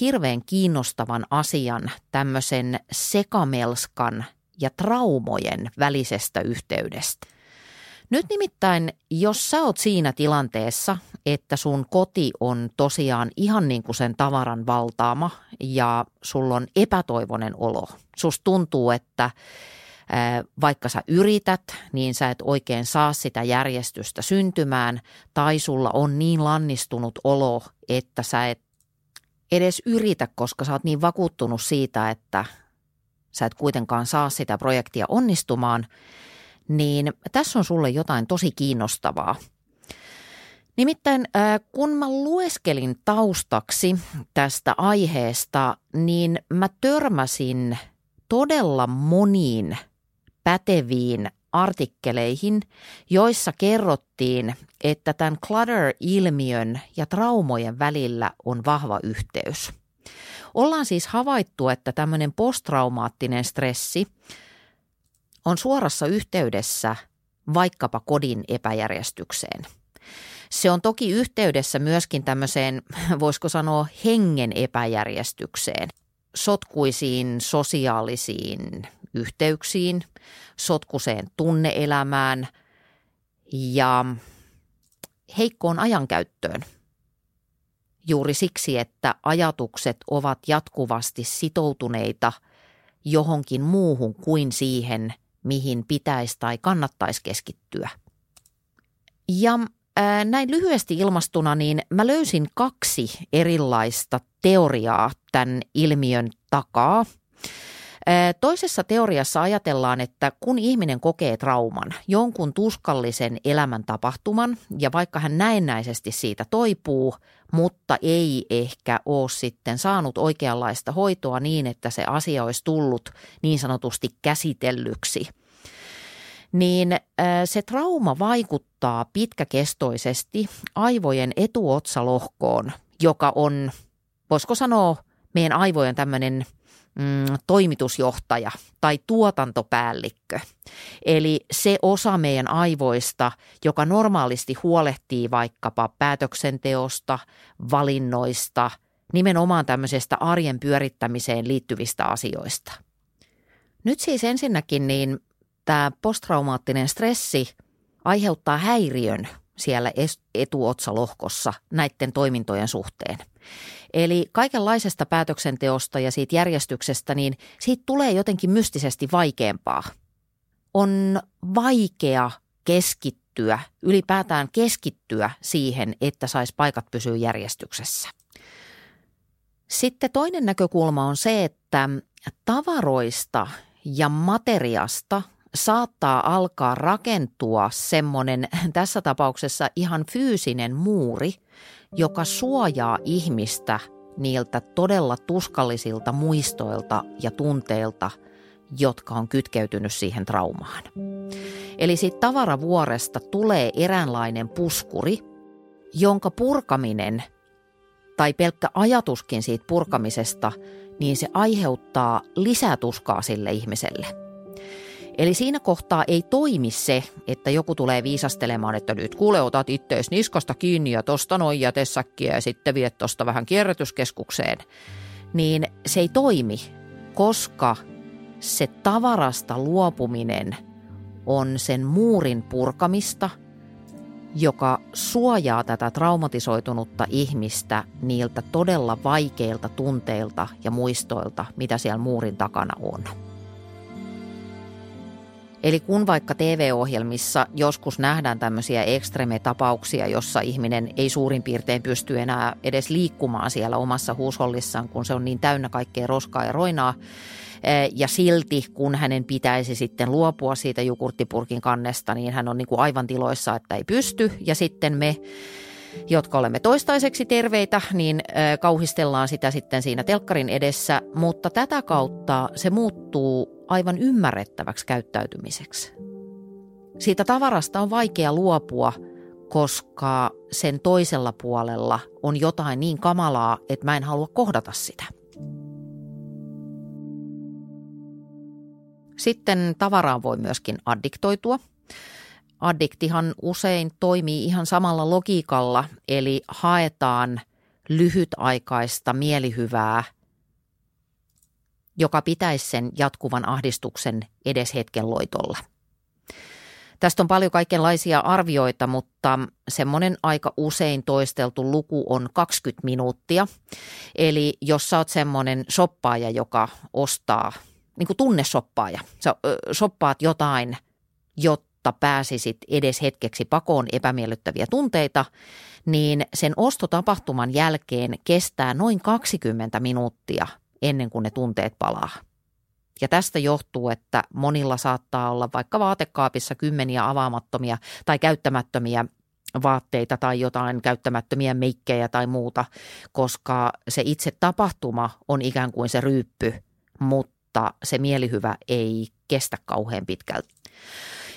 Speaker 2: hirveän kiinnostavan asian tämmöisen sekamelskan ja traumojen välisestä yhteydestä. Nyt nimittäin, jos sä oot siinä tilanteessa, että sun koti on tosiaan ihan niin kuin sen tavaran valtaama ja sulla on epätoivoinen olo, sus tuntuu, että vaikka sä yrität, niin sä et oikein saa sitä järjestystä syntymään tai sulla on niin lannistunut olo, että sä et edes yritä, koska sä oot niin vakuuttunut siitä, että sä et kuitenkaan saa sitä projektia onnistumaan, niin tässä on sulle jotain tosi kiinnostavaa. Nimittäin kun mä lueskelin taustaksi tästä aiheesta, niin mä törmäsin todella moniin päteviin artikkeleihin, joissa kerrottiin, että tämän clutter-ilmiön ja traumojen välillä on vahva yhteys. Ollaan siis havaittu, että tämmöinen posttraumaattinen stressi on suorassa yhteydessä vaikkapa kodin epäjärjestykseen. Se on toki yhteydessä myöskin tämmöiseen, voisiko sanoa, hengen epäjärjestykseen, sotkuisiin sosiaalisiin yhteyksiin, sotkuseen tunneelämään ja heikkoon ajankäyttöön. Juuri siksi, että ajatukset ovat jatkuvasti sitoutuneita johonkin muuhun kuin siihen, mihin pitäisi tai kannattaisi keskittyä. Ja näin lyhyesti ilmastuna, niin mä löysin kaksi erilaista teoriaa tämän ilmiön takaa – Toisessa teoriassa ajatellaan, että kun ihminen kokee trauman, jonkun tuskallisen elämän tapahtuman, ja vaikka hän näennäisesti siitä toipuu, mutta ei ehkä ole sitten saanut oikeanlaista hoitoa niin, että se asia olisi tullut niin sanotusti käsitellyksi, niin se trauma vaikuttaa pitkäkestoisesti aivojen etuotsalohkoon, joka on, voisiko sanoa, meidän aivojen tämmöinen – mm, toimitusjohtaja tai tuotantopäällikkö. Eli se osa meidän aivoista, joka normaalisti huolehtii vaikkapa päätöksenteosta, valinnoista, nimenomaan tämmöisestä arjen pyörittämiseen liittyvistä asioista. Nyt siis ensinnäkin niin tämä posttraumaattinen stressi aiheuttaa häiriön siellä etuotsalohkossa näiden toimintojen suhteen. Eli kaikenlaisesta päätöksenteosta ja siitä järjestyksestä, niin siitä tulee jotenkin mystisesti vaikeampaa. On vaikea keskittyä, ylipäätään keskittyä siihen, että saisi paikat pysyä järjestyksessä. Sitten toinen näkökulma on se, että tavaroista ja materiasta saattaa alkaa rakentua semmoinen tässä tapauksessa ihan fyysinen muuri, joka suojaa ihmistä niiltä todella tuskallisilta muistoilta ja tunteilta, jotka on kytkeytynyt siihen traumaan. Eli siitä tavaravuoresta tulee eräänlainen puskuri, jonka purkaminen tai pelkkä ajatuskin siitä purkamisesta, niin se aiheuttaa lisätuskaa sille ihmiselle – Eli siinä kohtaa ei toimi se, että joku tulee viisastelemaan, että nyt kuule otat ittees niskasta kiinni ja tosta noin jätesäkkiä ja sitten viet tosta vähän kierrätyskeskukseen. Niin se ei toimi, koska se tavarasta luopuminen on sen muurin purkamista, joka suojaa tätä traumatisoitunutta ihmistä niiltä todella vaikeilta tunteilta ja muistoilta, mitä siellä muurin takana on. Eli kun vaikka TV-ohjelmissa joskus nähdään tämmöisiä ekstreme-tapauksia, jossa ihminen ei suurin piirtein pysty enää edes liikkumaan siellä omassa huushollissaan, kun se on niin täynnä kaikkea roskaa ja roinaa, eh, ja silti kun hänen pitäisi sitten luopua siitä jukurttipurkin kannesta, niin hän on niin kuin aivan tiloissa, että ei pysty. Ja sitten me jotka olemme toistaiseksi terveitä, niin eh, kauhistellaan sitä sitten siinä telkkarin edessä, mutta tätä kautta se muuttuu aivan ymmärrettäväksi käyttäytymiseksi. Siitä tavarasta on vaikea luopua, koska sen toisella puolella on jotain niin kamalaa, että mä en halua kohdata sitä. Sitten tavaraan voi myöskin addiktoitua. Addiktihan usein toimii ihan samalla logiikalla, eli haetaan lyhytaikaista mielihyvää joka pitäisi sen jatkuvan ahdistuksen edes hetken loitolla. Tästä on paljon kaikenlaisia arvioita, mutta semmoinen aika usein toisteltu luku on 20 minuuttia. Eli jos sä oot semmoinen soppaaja, joka ostaa niin kuin tunnesoppaaja. Sä soppaat jotain, jotta pääsisit edes hetkeksi pakoon epämiellyttäviä tunteita, niin sen ostotapahtuman jälkeen kestää noin 20 minuuttia ennen kuin ne tunteet palaa. Ja tästä johtuu, että monilla saattaa olla vaikka vaatekaapissa kymmeniä avaamattomia tai käyttämättömiä vaatteita tai jotain käyttämättömiä meikkejä tai muuta, koska se itse tapahtuma on ikään kuin se ryyppy, mutta se mielihyvä ei kestä kauhean pitkälti.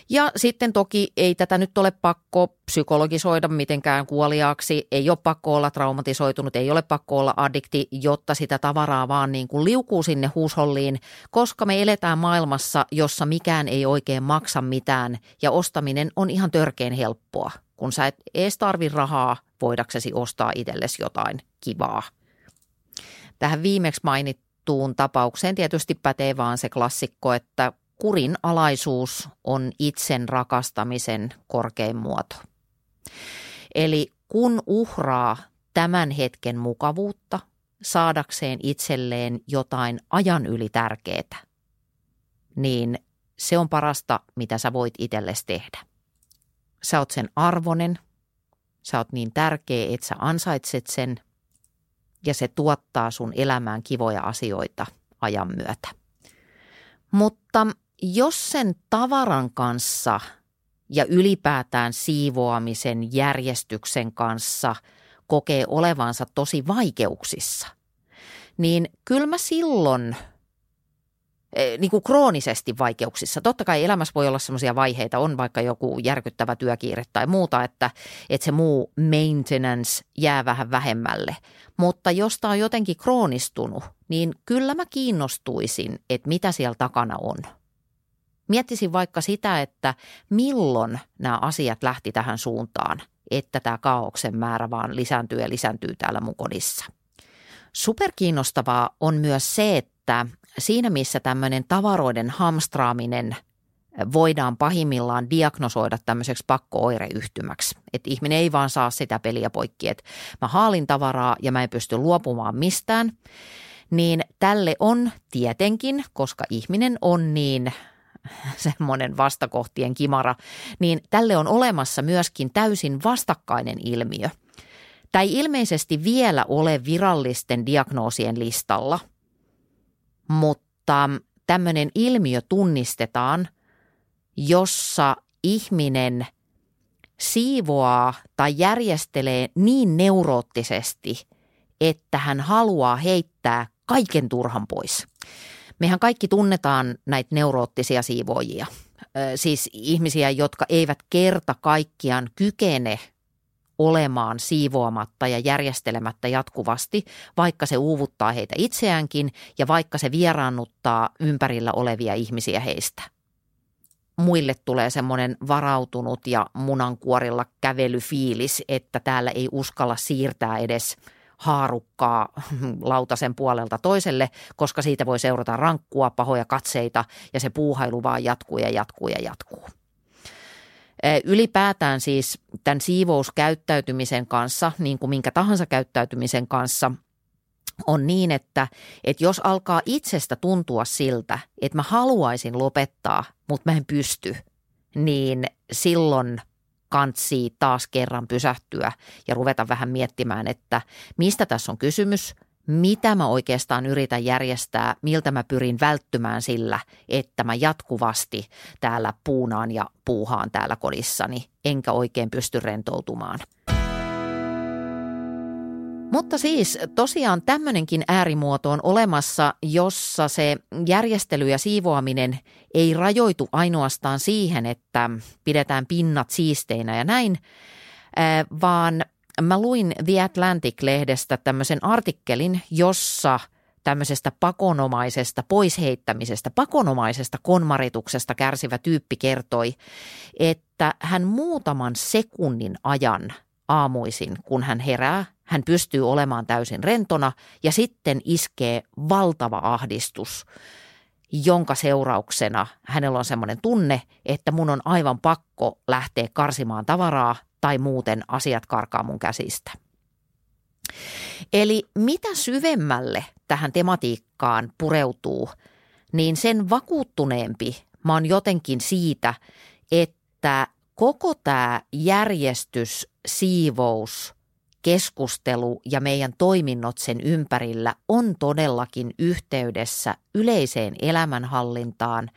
Speaker 2: Ja sitten toki ei tätä nyt ole pakko psykologisoida mitenkään kuoliaaksi, ei ole pakko olla traumatisoitunut, ei ole pakko olla addikti, jotta sitä tavaraa vaan niin kuin liukuu sinne huusholliin, koska me eletään maailmassa, jossa mikään ei oikein maksa mitään ja ostaminen on ihan törkeen helppoa, kun sä et ees tarvi rahaa voidaksesi ostaa itsellesi jotain kivaa. Tähän viimeksi mainittuun tapaukseen tietysti pätee vaan se klassikko, että kurin alaisuus on itsen rakastamisen korkein muoto. Eli kun uhraa tämän hetken mukavuutta saadakseen itselleen jotain ajan yli tärkeää, niin se on parasta, mitä sä voit itsellesi tehdä. Sä oot sen arvonen, sä oot niin tärkeä, että sä ansaitset sen ja se tuottaa sun elämään kivoja asioita ajan myötä. Mutta jos sen tavaran kanssa ja ylipäätään siivoamisen järjestyksen kanssa kokee olevansa tosi vaikeuksissa, niin kyllä mä silloin e, niin kuin kroonisesti vaikeuksissa. Totta kai elämässä voi olla sellaisia vaiheita, on vaikka joku järkyttävä työkiire tai muuta, että, että se muu maintenance jää vähän vähemmälle. Mutta jos tämä on jotenkin kroonistunut, niin kyllä mä kiinnostuisin, että mitä siellä takana on. Miettisin vaikka sitä, että milloin nämä asiat lähti tähän suuntaan, että tämä kaauksen määrä vaan lisääntyy ja lisääntyy täällä mun kodissa. Superkiinnostavaa on myös se, että siinä missä tämmöinen tavaroiden hamstraaminen voidaan pahimmillaan diagnosoida tämmöiseksi pakko-oireyhtymäksi. Että ihminen ei vaan saa sitä peliä poikki, että mä haalin tavaraa ja mä en pysty luopumaan mistään. Niin tälle on tietenkin, koska ihminen on niin semmoinen vastakohtien kimara, niin tälle on olemassa myöskin täysin vastakkainen ilmiö. Ei ilmeisesti vielä ole virallisten diagnoosien listalla, mutta tämmöinen ilmiö tunnistetaan, jossa ihminen siivoaa tai järjestelee niin neuroottisesti, että hän haluaa heittää kaiken turhan pois. Mehän kaikki tunnetaan näitä neuroottisia siivoojia, siis ihmisiä, jotka eivät kerta kaikkiaan kykene olemaan siivoamatta ja järjestelemättä jatkuvasti, vaikka se uuvuttaa heitä itseäänkin ja vaikka se vieraannuttaa ympärillä olevia ihmisiä heistä. Muille tulee semmoinen varautunut ja munankuorilla kävelyfiilis, että täällä ei uskalla siirtää edes – haarukkaa lautasen puolelta toiselle, koska siitä voi seurata rankkua, pahoja katseita ja se puuhailu vaan jatkuu ja jatkuu ja jatkuu. Ylipäätään siis tämän siivouskäyttäytymisen kanssa, niin kuin minkä tahansa käyttäytymisen kanssa, on niin, että, että jos alkaa itsestä tuntua siltä, että mä haluaisin lopettaa, mutta mä en pysty, niin silloin – kantsii taas kerran pysähtyä ja ruveta vähän miettimään, että mistä tässä on kysymys, mitä mä oikeastaan yritän järjestää, miltä mä pyrin välttymään sillä, että mä jatkuvasti täällä puunaan ja puuhaan täällä kodissani, enkä oikein pysty rentoutumaan. Mutta siis tosiaan tämmöinenkin äärimuoto on olemassa, jossa se järjestely ja siivoaminen ei rajoitu ainoastaan siihen, että pidetään pinnat siisteinä ja näin, vaan mä luin The Atlantic-lehdestä tämmöisen artikkelin, jossa tämmöisestä pakonomaisesta poisheittämisestä, pakonomaisesta konmarituksesta kärsivä tyyppi kertoi, että hän muutaman sekunnin ajan aamuisin, kun hän herää, hän pystyy olemaan täysin rentona ja sitten iskee valtava ahdistus, jonka seurauksena hänellä on semmoinen tunne, että mun on aivan pakko lähteä karsimaan tavaraa tai muuten asiat karkaa mun käsistä. Eli mitä syvemmälle tähän tematiikkaan pureutuu, niin sen vakuuttuneempi mä oon jotenkin siitä, että koko tämä järjestys, siivous, keskustelu ja meidän toiminnot sen ympärillä on todellakin yhteydessä yleiseen elämänhallintaan,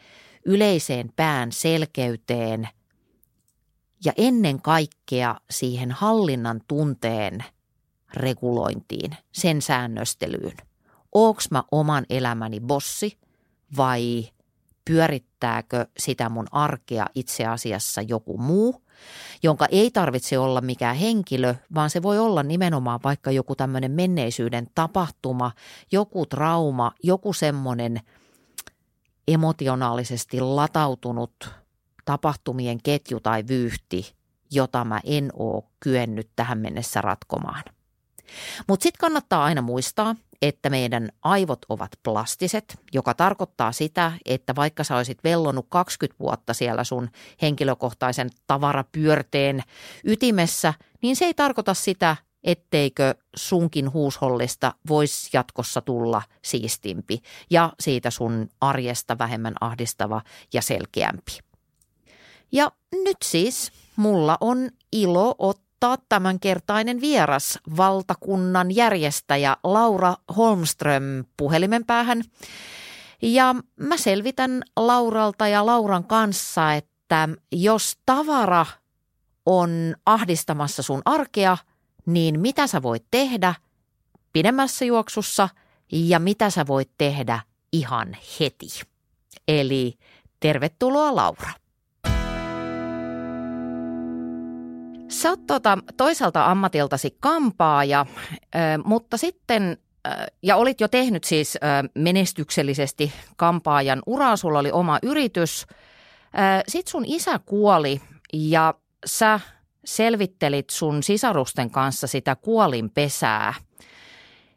Speaker 2: yleiseen pään selkeyteen ja ennen kaikkea siihen hallinnan tunteen regulointiin, sen säännöstelyyn. Onks mä oman elämäni bossi vai pyörittääkö sitä mun arkea itse asiassa joku muu, jonka ei tarvitse olla mikään henkilö, vaan se voi olla nimenomaan vaikka joku tämmöinen menneisyyden tapahtuma, joku trauma, joku semmoinen emotionaalisesti latautunut tapahtumien ketju tai vyyhti, jota mä en oo kyennyt tähän mennessä ratkomaan. Mutta sitten kannattaa aina muistaa, että meidän aivot ovat plastiset, joka tarkoittaa sitä, että vaikka sä olisit vellonut 20 vuotta siellä sun henkilökohtaisen tavarapyörteen ytimessä, niin se ei tarkoita sitä, etteikö sunkin huushollista voisi jatkossa tulla siistimpi ja siitä sun arjesta vähemmän ahdistava ja selkeämpi. Ja nyt siis mulla on ilo ottaa ottaa tämänkertainen vieras valtakunnan järjestäjä Laura Holmström puhelimen päähän. Ja mä selvitän Lauralta ja Lauran kanssa, että jos tavara on ahdistamassa sun arkea, niin mitä sä voit tehdä pidemmässä juoksussa ja mitä sä voit tehdä ihan heti. Eli tervetuloa Laura. Sä oot tota, toisaalta ammatiltasi kampaaja, mutta sitten, ja olit jo tehnyt siis menestyksellisesti kampaajan uraa, sulla oli oma yritys. Sitten sun isä kuoli ja sä selvittelit sun sisarusten kanssa sitä kuolinpesää.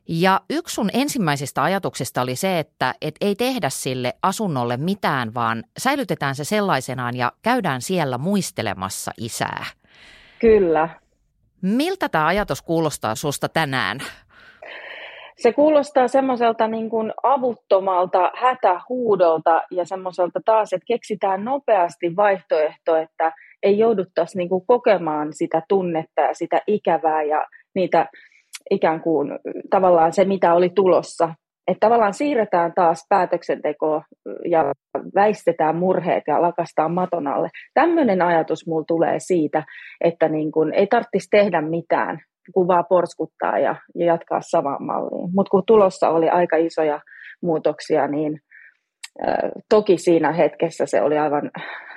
Speaker 2: Ja yksi sun ensimmäisistä ajatuksista oli se, että et ei tehdä sille asunnolle mitään, vaan säilytetään se sellaisenaan ja käydään siellä muistelemassa isää –
Speaker 1: Kyllä.
Speaker 2: Miltä tämä ajatus kuulostaa susta tänään?
Speaker 1: Se kuulostaa semmoiselta niin kuin avuttomalta hätähuudolta ja semmoiselta taas, että keksitään nopeasti vaihtoehto, että ei jouduttaisi niin kuin kokemaan sitä tunnetta ja sitä ikävää ja niitä ikään kuin tavallaan se, mitä oli tulossa että tavallaan siirretään taas päätöksentekoa ja väistetään murheet ja lakastaan maton alle. Tämmöinen ajatus mulla tulee siitä, että niin kun ei tarvitsisi tehdä mitään, kun vaan porskuttaa ja, ja jatkaa samaan malliin. Mutta kun tulossa oli aika isoja muutoksia, niin äh, toki siinä hetkessä se oli aivan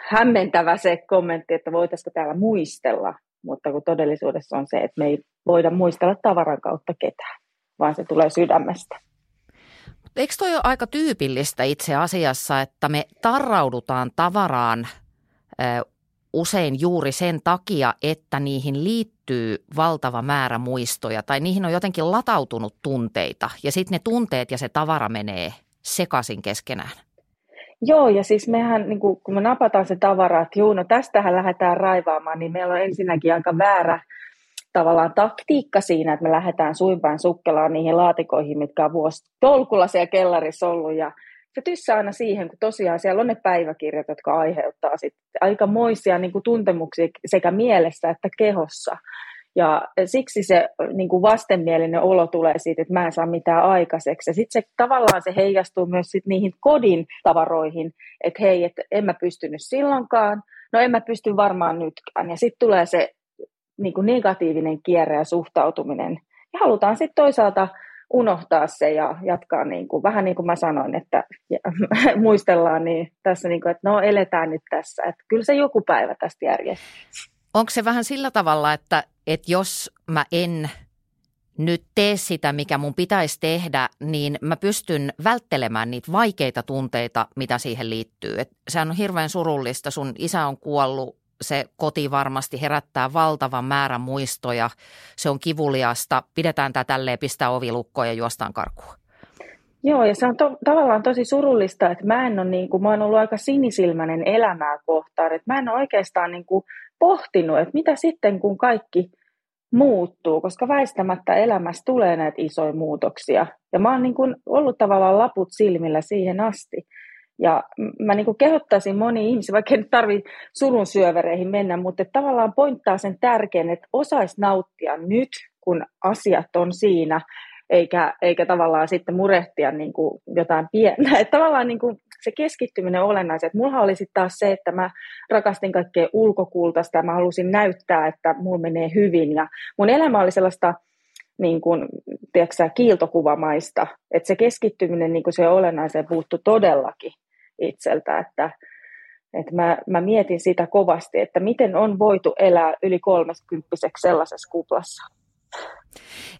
Speaker 1: hämmentävä se kommentti, että voitaisiko täällä muistella, mutta kun todellisuudessa on se, että me ei voida muistella tavaran kautta ketään, vaan se tulee sydämestä.
Speaker 2: Eikö toi ole aika tyypillistä itse asiassa, että me tarraudutaan tavaraan usein juuri sen takia, että niihin liittyy valtava määrä muistoja tai niihin on jotenkin latautunut tunteita ja sitten ne tunteet ja se tavara menee sekaisin keskenään.
Speaker 1: Joo, ja siis mehän, niin kun me napataan se tavara, että juu, no tästähän lähdetään raivaamaan, niin meillä on ensinnäkin aika väärä tavallaan taktiikka siinä, että me lähdetään suinpäin sukkelaan niihin laatikoihin, mitkä on vuosi tolkulla siellä kellarissa ollut ja se tyssää aina siihen, kun tosiaan siellä on ne päiväkirjat, jotka aiheuttaa sit aikamoisia niin kuin tuntemuksia sekä mielessä että kehossa. Ja siksi se niin kuin vastenmielinen olo tulee siitä, että mä en saa mitään aikaiseksi. Sitten se tavallaan se heijastuu myös sit niihin kodin tavaroihin, että hei, että en mä pystynyt silloinkaan, no en mä pysty varmaan nytkään. Ja sitten tulee se niin kuin negatiivinen kierre ja suhtautuminen. Ja halutaan sitten toisaalta unohtaa se ja jatkaa niin kuin, vähän niin kuin mä sanoin, että ja, muistellaan niin tässä, niin kuin, että no eletään nyt tässä, että kyllä se joku päivä tästä järjestyy.
Speaker 2: Onko se vähän sillä tavalla, että, että jos mä en nyt tee sitä, mikä mun pitäisi tehdä, niin mä pystyn välttelemään niitä vaikeita tunteita, mitä siihen liittyy. Et sehän on hirveän surullista. Sun isä on kuollut se koti varmasti herättää valtavan määrän muistoja. Se on kivuliasta. Pidetään tämä tälleen, pistää ovilukkoon ja juostaan karkuun.
Speaker 1: Joo, ja se on to, tavallaan tosi surullista, että mä en ole, niin kuin, mä oon ollut aika sinisilmäinen elämää kohtaan, että mä en ole oikeastaan niin kuin, pohtinut, että mitä sitten, kun kaikki muuttuu, koska väistämättä elämässä tulee näitä isoja muutoksia. Ja mä oon niin kuin, ollut tavallaan laput silmillä siihen asti. Ja mä niin kuin kehottaisin moni ihmisiä, vaikka ei nyt tarvitse surun syövereihin mennä, mutta tavallaan pointtaa sen tärkeän, että osaisi nauttia nyt, kun asiat on siinä, eikä, eikä tavallaan sitten murehtia niin kuin jotain pientä. Että tavallaan niin kuin se keskittyminen on olennaista. Mulla oli sitten taas se, että mä rakastin kaikkea ulkokultaista ja mä halusin näyttää, että mulla menee hyvin. Ja mun elämä oli sellaista niin kuin, tiedätkö, kiiltokuvamaista, että se keskittyminen niin kuin se olennaiseen puuttu todellakin itseltä, että, että mä, mä mietin sitä kovasti, että miten on voitu elää yli kolmeskymppiseksi sellaisessa kuplassa.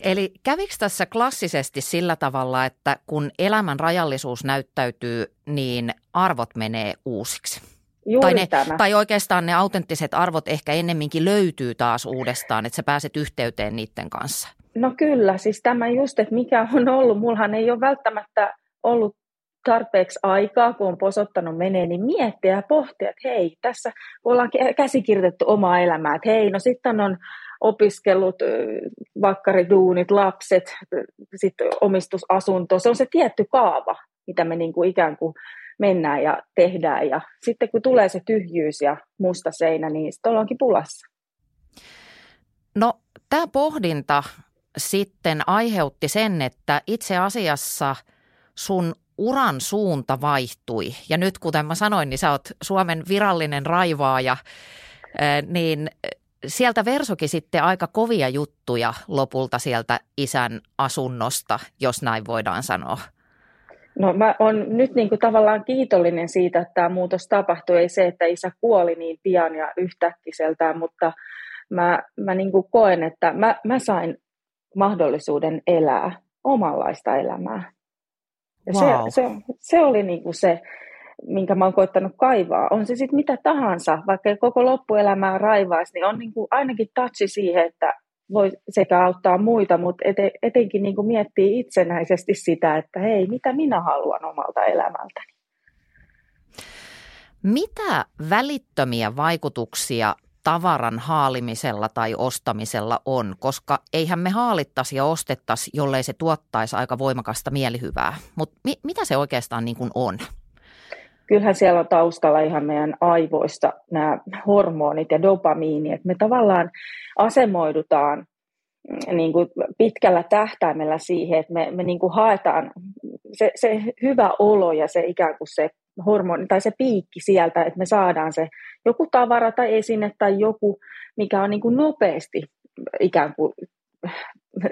Speaker 2: Eli kävikö tässä klassisesti sillä tavalla, että kun elämän rajallisuus näyttäytyy, niin arvot menee uusiksi?
Speaker 1: Juuri
Speaker 2: tai, ne,
Speaker 1: tämä.
Speaker 2: tai oikeastaan ne autenttiset arvot ehkä ennemminkin löytyy taas uudestaan, että sä pääset yhteyteen niiden kanssa.
Speaker 1: No kyllä, siis tämä just, että mikä on ollut, mullahan ei ole välttämättä ollut tarpeeksi aikaa, kun on posottanut menee, niin miettiä ja pohtia, että hei, tässä ollaan käsikirjoitettu omaa elämää, että hei, no sitten on opiskellut, vakkariduunit, lapset, sitten omistusasunto, se on se tietty kaava, mitä me niin kuin ikään kuin mennään ja tehdään. Ja sitten kun tulee se tyhjyys ja musta seinä, niin sitten ollaankin pulassa.
Speaker 2: No tämä pohdinta sitten aiheutti sen, että itse asiassa sun uran suunta vaihtui. Ja nyt kuten mä sanoin, niin sä oot Suomen virallinen raivaaja, niin sieltä Versokin sitten aika kovia juttuja lopulta sieltä isän asunnosta, jos näin voidaan sanoa.
Speaker 1: No mä oon nyt niin kuin tavallaan kiitollinen siitä, että tämä muutos tapahtui. Ei se, että isä kuoli niin pian ja yhtäkkiseltään, mutta mä, mä niin kuin koen, että mä, mä sain mahdollisuuden elää omanlaista elämää. Ja wow. se, se, se oli niin kuin se, minkä mä oon koittanut kaivaa. On se sitten mitä tahansa, vaikka koko loppuelämää raivaisi, niin on niin kuin ainakin touchi siihen, että voi sekä auttaa muita, mutta ete, etenkin niin kuin miettii itsenäisesti sitä, että hei, mitä minä haluan omalta elämältäni.
Speaker 2: Mitä välittömiä vaikutuksia tavaran haalimisella tai ostamisella on, koska eihän me haalittaisi ja ostettaisi, jollei se tuottaisi aika voimakasta mielihyvää. Mutta mi- mitä se oikeastaan niin kuin on?
Speaker 1: Kyllähän siellä on taustalla ihan meidän aivoista nämä hormonit ja dopamiini, että me tavallaan asemoidutaan mm, niin kuin pitkällä tähtäimellä siihen, että me, me niin kuin haetaan se, se hyvä olo ja se ikään kuin se hormoni tai se piikki sieltä, että me saadaan se joku tavara tai esine tai joku, mikä on niin kuin nopeasti ikään kuin,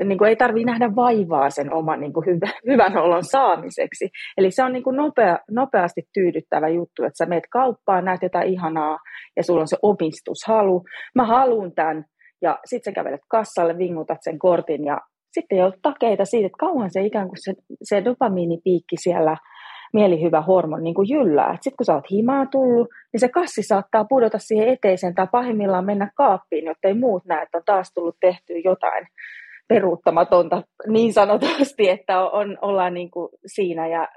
Speaker 1: niin kuin ei tarvitse nähdä vaivaa sen oman niin kuin hyvä, hyvän olon saamiseksi. Eli se on niin kuin nopea, nopeasti tyydyttävä juttu, että sä meet kauppaan, näet jotain ihanaa ja sulla on se omistushalu. Mä haluan tämän ja sitten sä kävelet kassalle, vingutat sen kortin ja sitten ei ole takeita siitä, että kauan se ikään kuin se, se dopamiinipiikki siellä – mielihyvä hormoni niin kuin jyllää. Sitten kun sä oot himaa tullut, niin se kassi saattaa pudota siihen eteiseen tai pahimmillaan mennä kaappiin, jotta ei muut näe, että on taas tullut tehtyä jotain peruuttamatonta niin sanotusti, että on, ollaan niin kuin siinä ja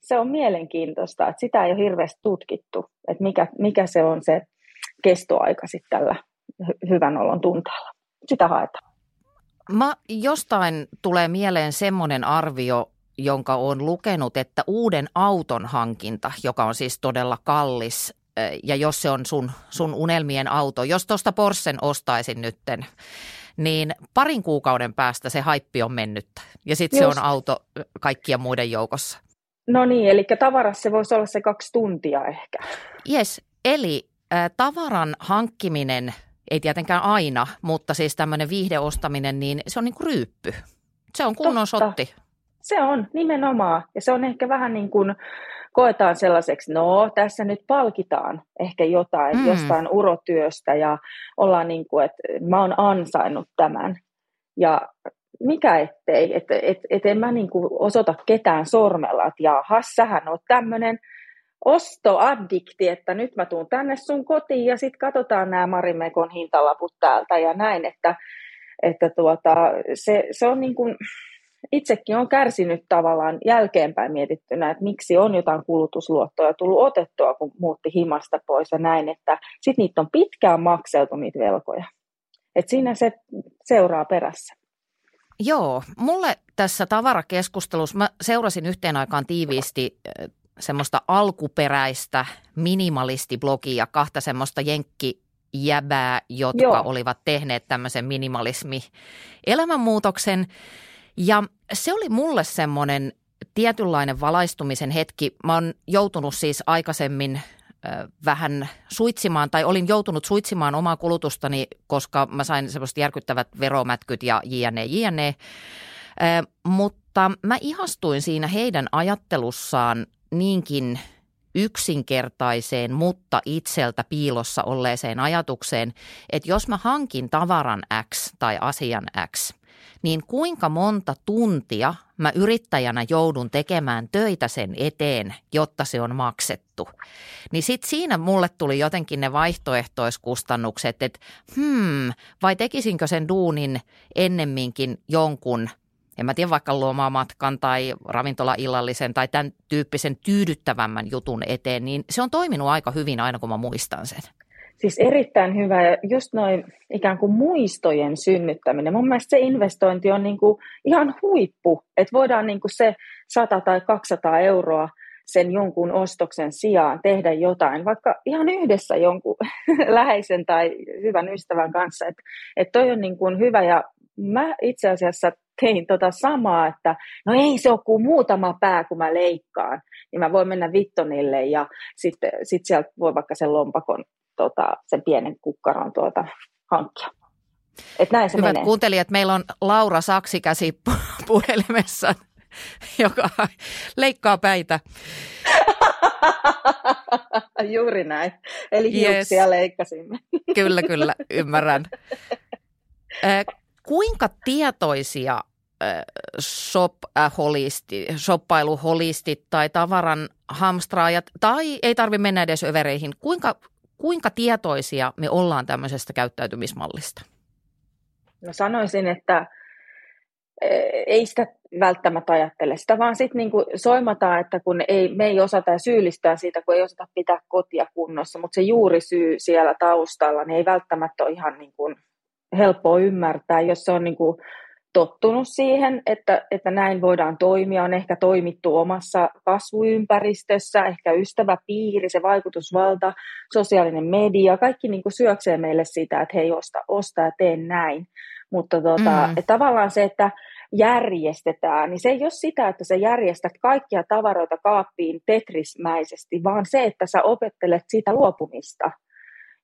Speaker 1: se on mielenkiintoista, että sitä ei ole hirveästi tutkittu, että mikä, mikä se on se kestoaika sitten tällä hyvän olon tunteella. Sitä haetaan.
Speaker 2: Mä jostain tulee mieleen semmoinen arvio, jonka on lukenut, että uuden auton hankinta, joka on siis todella kallis, ja jos se on sun, sun unelmien auto, jos tuosta Porschen ostaisin nytten, niin parin kuukauden päästä se haippi on mennyt ja sitten se on auto kaikkien muiden joukossa.
Speaker 1: No niin, eli tavarassa se voisi olla se kaksi tuntia ehkä.
Speaker 2: Yes, eli äh, tavaran hankkiminen, ei tietenkään aina, mutta siis tämmöinen viihdeostaminen, niin se on niin kuin ryyppy. Se on kunnon Totta. sotti.
Speaker 1: Se on nimenomaan. Ja se on ehkä vähän niin kuin koetaan sellaiseksi, no tässä nyt palkitaan ehkä jotain mm. jostain urotyöstä ja ollaan niin kuin, että mä oon ansainnut tämän. Ja mikä ettei, että et, et en mä niin kuin osoita ketään sormella, että jaha, sähän oot tämmöinen ostoaddikti, että nyt mä tuun tänne sun kotiin ja sitten katsotaan nämä Marimekon hintalaput täältä ja näin, että, että tuota, se, se on niin kuin, itsekin on kärsinyt tavallaan jälkeenpäin mietittynä, että miksi on jotain kulutusluottoja tullut otettua, kun muutti himasta pois ja näin, että sitten niitä on pitkään makseltu niitä velkoja. Et siinä se seuraa perässä.
Speaker 2: Joo, mulle tässä tavarakeskustelussa, mä seurasin yhteen aikaan tiiviisti semmoista alkuperäistä minimalistiblogia, kahta semmoista jenkki jäbää, jotka Joo. olivat tehneet tämmöisen minimalismi elämänmuutoksen. Ja se oli mulle semmoinen tietynlainen valaistumisen hetki. Mä oon joutunut siis aikaisemmin vähän suitsimaan tai olin joutunut suitsimaan omaa kulutustani, koska mä sain semmoiset järkyttävät veromätkyt ja jne, jne. Mutta mä ihastuin siinä heidän ajattelussaan niinkin yksinkertaiseen, mutta itseltä piilossa olleeseen ajatukseen, että jos mä hankin tavaran X tai asian X, niin kuinka monta tuntia mä yrittäjänä joudun tekemään töitä sen eteen, jotta se on maksettu. Niin sitten siinä mulle tuli jotenkin ne vaihtoehtoiskustannukset, että hmm, vai tekisinkö sen duunin ennemminkin jonkun en mä tiedä, vaikka lomamatkan tai ravintolaillallisen tai tämän tyyppisen tyydyttävämmän jutun eteen, niin se on toiminut aika hyvin aina, kun mä muistan sen.
Speaker 1: Siis erittäin hyvä ja just noin ikään kuin muistojen synnyttäminen. Mun mielestä se investointi on niin kuin ihan huippu, että voidaan niin kuin se 100 tai 200 euroa sen jonkun ostoksen sijaan tehdä jotain, vaikka ihan yhdessä jonkun läheisen tai hyvän ystävän kanssa. Että et toi on niin kuin hyvä ja mä itse asiassa tein tota samaa, että no ei se ole kuin muutama pää, kun mä leikkaan, niin mä voin mennä Vittonille ja sitten sit sieltä voi vaikka sen lompakon, tota, sen pienen kukkaron tuota, hankkia.
Speaker 2: Et näin se Hyvät menee. kuuntelijat, meillä on Laura Saksikäsi puhelimessa, joka leikkaa päitä.
Speaker 1: Juuri näin. Eli hiuksia yes. leikkasimme.
Speaker 2: Kyllä, kyllä, ymmärrän. Kuinka tietoisia shop, äh, holisti, shoppailuholistit tai tavaran hamstraajat, tai ei tarvitse mennä edes övereihin, kuinka, kuinka tietoisia me ollaan tämmöisestä käyttäytymismallista?
Speaker 1: No sanoisin, että ei sitä välttämättä ajattele sitä, vaan sitten niinku soimataan, että kun ei, me ei osata ja syyllistää siitä, kun ei osata pitää kotia kunnossa, mutta se juuri syy siellä taustalla niin ei välttämättä ole ihan niinku helppoa ymmärtää, jos se on niin kuin tottunut siihen, että, että näin voidaan toimia, on ehkä toimittu omassa kasvuympäristössä, ehkä ystäväpiiri, se vaikutusvalta, sosiaalinen media, kaikki niin kuin syöksee meille sitä, että hei, osta, osta ja tee näin. Mutta tota, mm. tavallaan se, että järjestetään, niin se ei ole sitä, että sä järjestät kaikkia tavaroita kaappiin tetrismäisesti, vaan se, että sä opettelet siitä luopumista –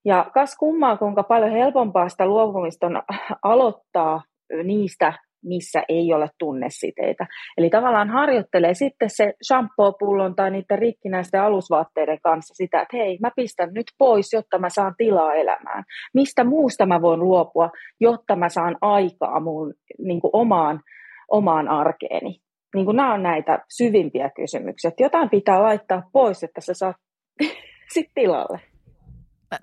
Speaker 1: ja kas kummaa, kuinka paljon helpompaa sitä luopumista on aloittaa niistä, missä ei ole tunnesiteitä. Eli tavallaan harjoittelee sitten se shampoo-pullon tai niiden rikkinäisten alusvaatteiden kanssa sitä, että hei, mä pistän nyt pois, jotta mä saan tilaa elämään. Mistä muusta mä voin luopua, jotta mä saan aikaa mun niin omaan, omaan arkeeni. Niin kuin nämä on näitä syvimpiä kysymyksiä. Että jotain pitää laittaa pois, että sä saat sitten tilalle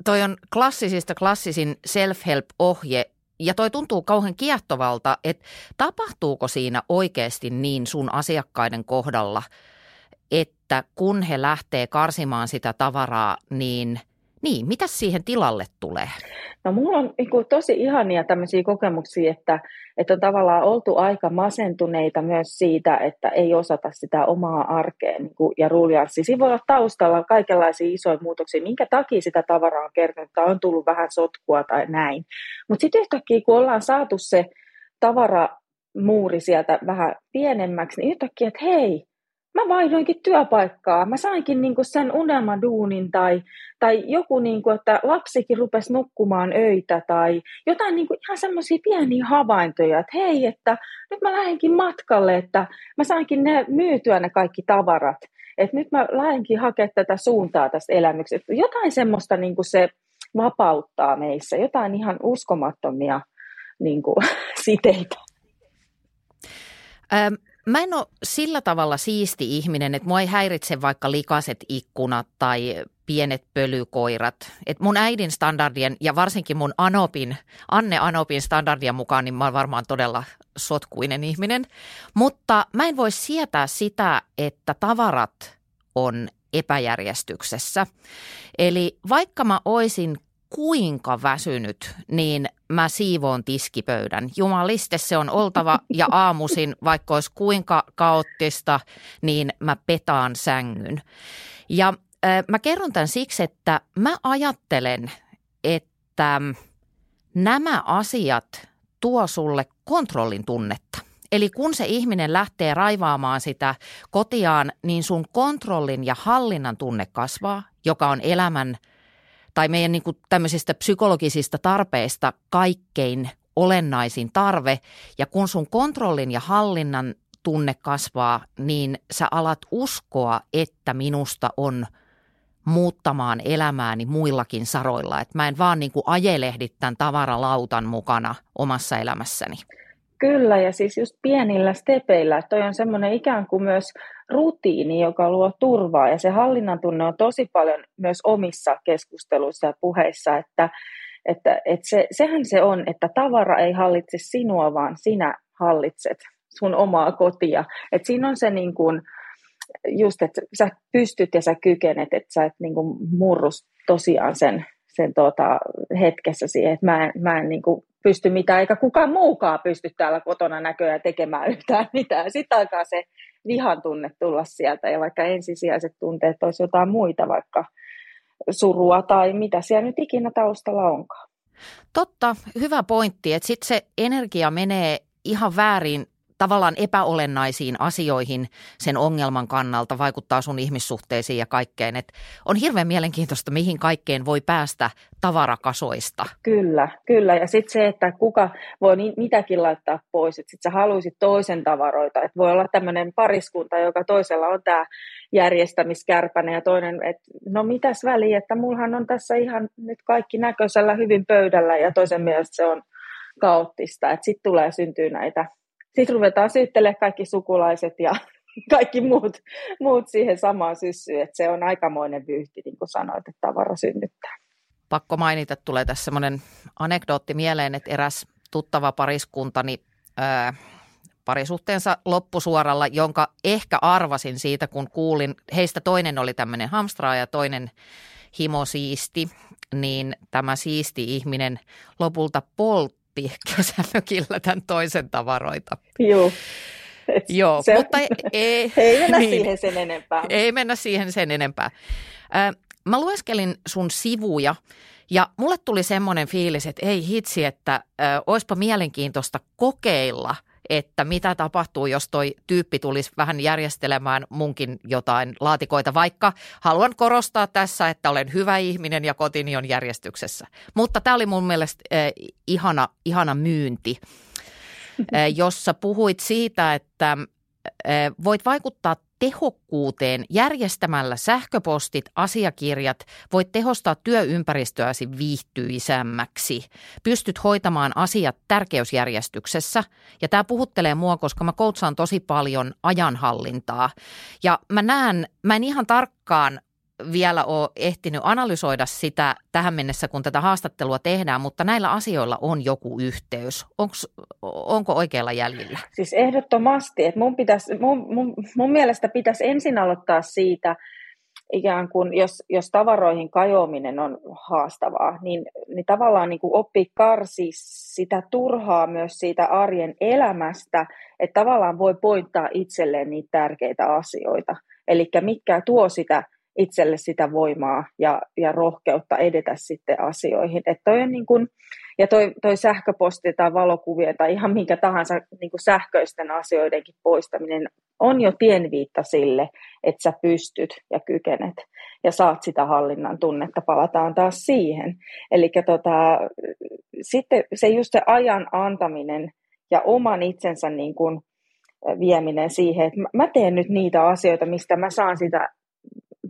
Speaker 2: toi on klassisista klassisin self-help-ohje, ja toi tuntuu kauhean kiehtovalta, että tapahtuuko siinä oikeasti niin sun asiakkaiden kohdalla, että kun he lähtee karsimaan sitä tavaraa, niin – niin, mitä siihen tilalle tulee?
Speaker 1: No mulla on niin kuin, tosi ihania tämmöisiä kokemuksia, että, että on tavallaan oltu aika masentuneita myös siitä, että ei osata sitä omaa arkea niin kuin, ja ruljanssia. Siinä voi olla taustalla kaikenlaisia isoja muutoksia, minkä takia sitä tavaraa on kertynyt tai on tullut vähän sotkua tai näin. Mutta sitten yhtäkkiä, kun ollaan saatu se tavaramuuri sieltä vähän pienemmäksi, niin yhtäkkiä, että hei, mä vaihdoinkin työpaikkaa. Mä sainkin niinku sen unelmaduunin tai, tai joku, niinku, että lapsikin rupesi nukkumaan öitä tai jotain niinku ihan semmoisia pieniä havaintoja, että hei, että nyt mä lähdenkin matkalle, että mä sainkin ne myytyä ne kaikki tavarat. Että nyt mä lähdenkin hakemaan tätä suuntaa tästä elämyksestä. Jotain semmoista niinku se vapauttaa meissä, jotain ihan uskomattomia niinku, siteitä.
Speaker 2: Ähm, Mä en ole sillä tavalla siisti ihminen, että mua ei häiritse vaikka likaset ikkunat tai pienet pölykoirat. Et mun äidin standardien ja varsinkin mun Anopin, Anne Anopin standardien mukaan, niin mä oon varmaan todella sotkuinen ihminen. Mutta mä en voi sietää sitä, että tavarat on epäjärjestyksessä. Eli vaikka mä oisin kuinka väsynyt, niin mä siivoon tiskipöydän. Jumaliste se on oltava ja aamusin, vaikka olisi kuinka kaoottista, niin mä petaan sängyn. Ja äh, mä kerron tämän siksi, että mä ajattelen, että nämä asiat tuo sulle kontrollin tunnetta. Eli kun se ihminen lähtee raivaamaan sitä kotiaan, niin sun kontrollin ja hallinnan tunne kasvaa, joka on elämän tai meidän niin kuin tämmöisistä psykologisista tarpeista kaikkein olennaisin tarve. Ja kun sun kontrollin ja hallinnan tunne kasvaa, niin sä alat uskoa, että minusta on muuttamaan elämääni muillakin saroilla. Että mä en vaan niin kuin ajelehdi tämän tavaralautan mukana omassa elämässäni.
Speaker 1: Kyllä, ja siis just pienillä stepeillä, toi on semmoinen ikään kuin myös rutiini, joka luo turvaa, ja se hallinnan tunne on tosi paljon myös omissa keskusteluissa ja puheissa, että, että, että se, sehän se on, että tavara ei hallitse sinua, vaan sinä hallitset sun omaa kotia. Että siinä on se niin kuin, just, että sä pystyt ja sä kykenet, että sä et niin kuin murrus tosiaan sen, sen tuota, hetkessä siihen, että mä en, mä en niin pysty mitään, eikä kukaan muukaan pysty täällä kotona näköjään tekemään yhtään mitään. Sitten alkaa se vihan tunne tulla sieltä, ja vaikka ensisijaiset tunteet olisi jotain muita, vaikka surua tai mitä siellä nyt ikinä taustalla onkaan.
Speaker 2: Totta, hyvä pointti, että sitten se energia menee ihan väärin tavallaan epäolennaisiin asioihin sen ongelman kannalta, vaikuttaa sun ihmissuhteisiin ja kaikkeen. Et on hirveän mielenkiintoista, mihin kaikkeen voi päästä tavarakasoista.
Speaker 1: Kyllä, kyllä. Ja sitten se, että kuka voi mitäkin laittaa pois. Että sitten sä haluaisit toisen tavaroita. Että voi olla tämmöinen pariskunta, joka toisella on tämä järjestämiskärpäne ja toinen, että no mitäs väliä, että mullahan on tässä ihan nyt kaikki näköisellä hyvin pöydällä ja toisen mielestä se on kaoottista. Sitten tulee syntyä näitä sitten ruvetaan syyttelemään kaikki sukulaiset ja kaikki muut, muut siihen samaan syssyyn, että se on aikamoinen vyyhti, niin kuin sanoit, että tavara synnyttää.
Speaker 2: Pakko mainita, tulee tässä semmoinen anekdootti mieleen, että eräs tuttava pariskuntani ää, parisuhteensa loppusuoralla, jonka ehkä arvasin siitä, kun kuulin, heistä toinen oli tämmöinen hamstraa ja toinen himosiisti, niin tämä siisti ihminen lopulta poltti nappi kesämökillä tämän toisen tavaroita.
Speaker 1: Joo.
Speaker 2: Joo,
Speaker 1: se,
Speaker 2: mutta ei,
Speaker 1: ei mennä niin, siihen sen enempää.
Speaker 2: Ei mennä siihen sen enempää. Äh, mä lueskelin sun sivuja ja mulle tuli semmoinen fiilis, että ei hitsi, että äh, olisipa mielenkiintoista kokeilla – että mitä tapahtuu, jos toi tyyppi tulisi vähän järjestelemään munkin jotain laatikoita, vaikka haluan korostaa tässä, että olen hyvä ihminen ja kotini on järjestyksessä. Mutta tämä oli mun mielestä eh, ihana, ihana myynti, eh, jossa puhuit siitä, että eh, voit vaikuttaa tehokkuuteen järjestämällä sähköpostit, asiakirjat, voit tehostaa työympäristöäsi viihtyisämmäksi. Pystyt hoitamaan asiat tärkeysjärjestyksessä. Ja tämä puhuttelee mua, koska mä koutsaan tosi paljon ajanhallintaa. Ja mä näen, mä en ihan tarkkaan vielä ole ehtinyt analysoida sitä tähän mennessä, kun tätä haastattelua tehdään, mutta näillä asioilla on joku yhteys. Onks, onko oikealla jäljellä?
Speaker 1: Siis ehdottomasti. Että mun, pitäisi, mun, mun, mun mielestä pitäisi ensin aloittaa siitä, ikään kuin jos, jos tavaroihin kajoaminen on haastavaa, niin, niin tavallaan niin kuin oppii karsi sitä turhaa myös siitä arjen elämästä, että tavallaan voi pointtaa itselleen niitä tärkeitä asioita. Eli mitkä tuo sitä itselle sitä voimaa ja, ja rohkeutta edetä sitten asioihin. Et toi on niin kun, ja toi, toi sähköposti tai valokuvia tai ihan minkä tahansa niin kuin sähköisten asioidenkin poistaminen on jo tienviitta sille, että sä pystyt ja kykenet ja saat sitä hallinnan tunnetta. Palataan taas siihen. Eli tota, sitten se just se ajan antaminen ja oman itsensä niin kuin vieminen siihen, että mä teen nyt niitä asioita, mistä mä saan sitä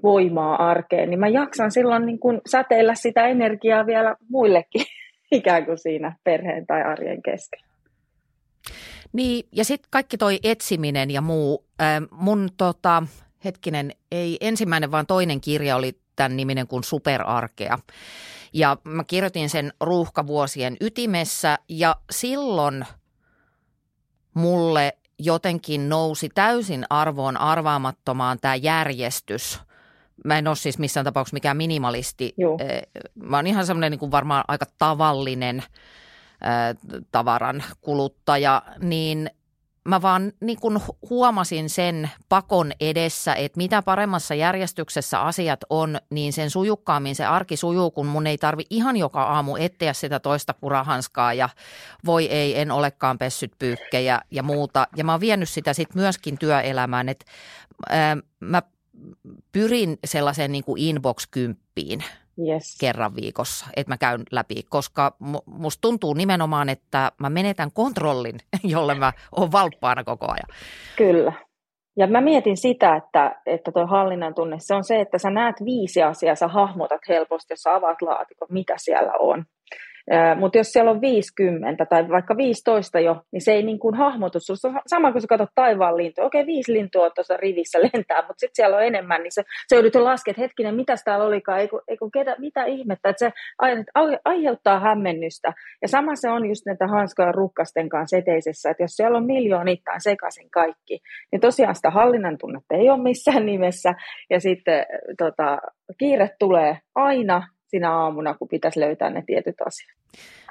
Speaker 1: voimaa arkeen, niin mä jaksan silloin niin kuin säteillä sitä energiaa vielä muillekin ikään kuin siinä perheen tai arjen kesken.
Speaker 2: Niin, ja sitten kaikki toi etsiminen ja muu. Äh, mun tota, hetkinen, ei ensimmäinen, vaan toinen kirja oli tämän niminen kuin Superarkea. Ja mä kirjoitin sen ruuhkavuosien ytimessä ja silloin mulle jotenkin nousi täysin arvoon arvaamattomaan tämä järjestys – mä en ole siis missään tapauksessa mikään minimalisti.
Speaker 1: Joo.
Speaker 2: Mä oon ihan semmoinen niin varmaan aika tavallinen tavaran kuluttaja, niin mä vaan niin kuin huomasin sen pakon edessä, että mitä paremmassa järjestyksessä asiat on, niin sen sujukkaammin se arki sujuu, kun mun ei tarvi ihan joka aamu etsiä sitä toista kurahanskaa ja voi ei, en olekaan pessyt pyykkejä ja muuta. Ja mä oon vienyt sitä sitten myöskin työelämään, että ää, mä pyrin sellaiseen niin kuin inbox-kymppiin – yes. kerran viikossa, että mä käyn läpi, koska musta tuntuu nimenomaan, että mä menetän kontrollin, jolle mä oon valppaana koko ajan.
Speaker 1: Kyllä. Ja mä mietin sitä, että, että tuo hallinnan tunne, se on se, että sä näet viisi asiaa, sä hahmotat helposti, jos sä avaat laatikon, mitä siellä on. Mutta jos siellä on 50 tai vaikka 15 jo, niin se ei niin kuin hahmotu. Susta sama kuin sä katsot taivaan lintua. Okei, viisi lintua tuossa rivissä lentää, mutta sitten siellä on enemmän, niin se, se joudut jo laskemaan, että hetkinen, mitä täällä olikaan, ei kun, ei kun ketä, mitä ihmettä, että se aiheuttaa hämmennystä. Ja sama se on just näitä hanskoja rukkasten kanssa eteisessä, että jos siellä on miljoonittain sekaisin kaikki, niin tosiaan sitä hallinnan tunnetta ei ole missään nimessä, ja sitten tota, kiire tulee aina, sinä aamuna, kun pitäisi löytää ne tietyt asiat.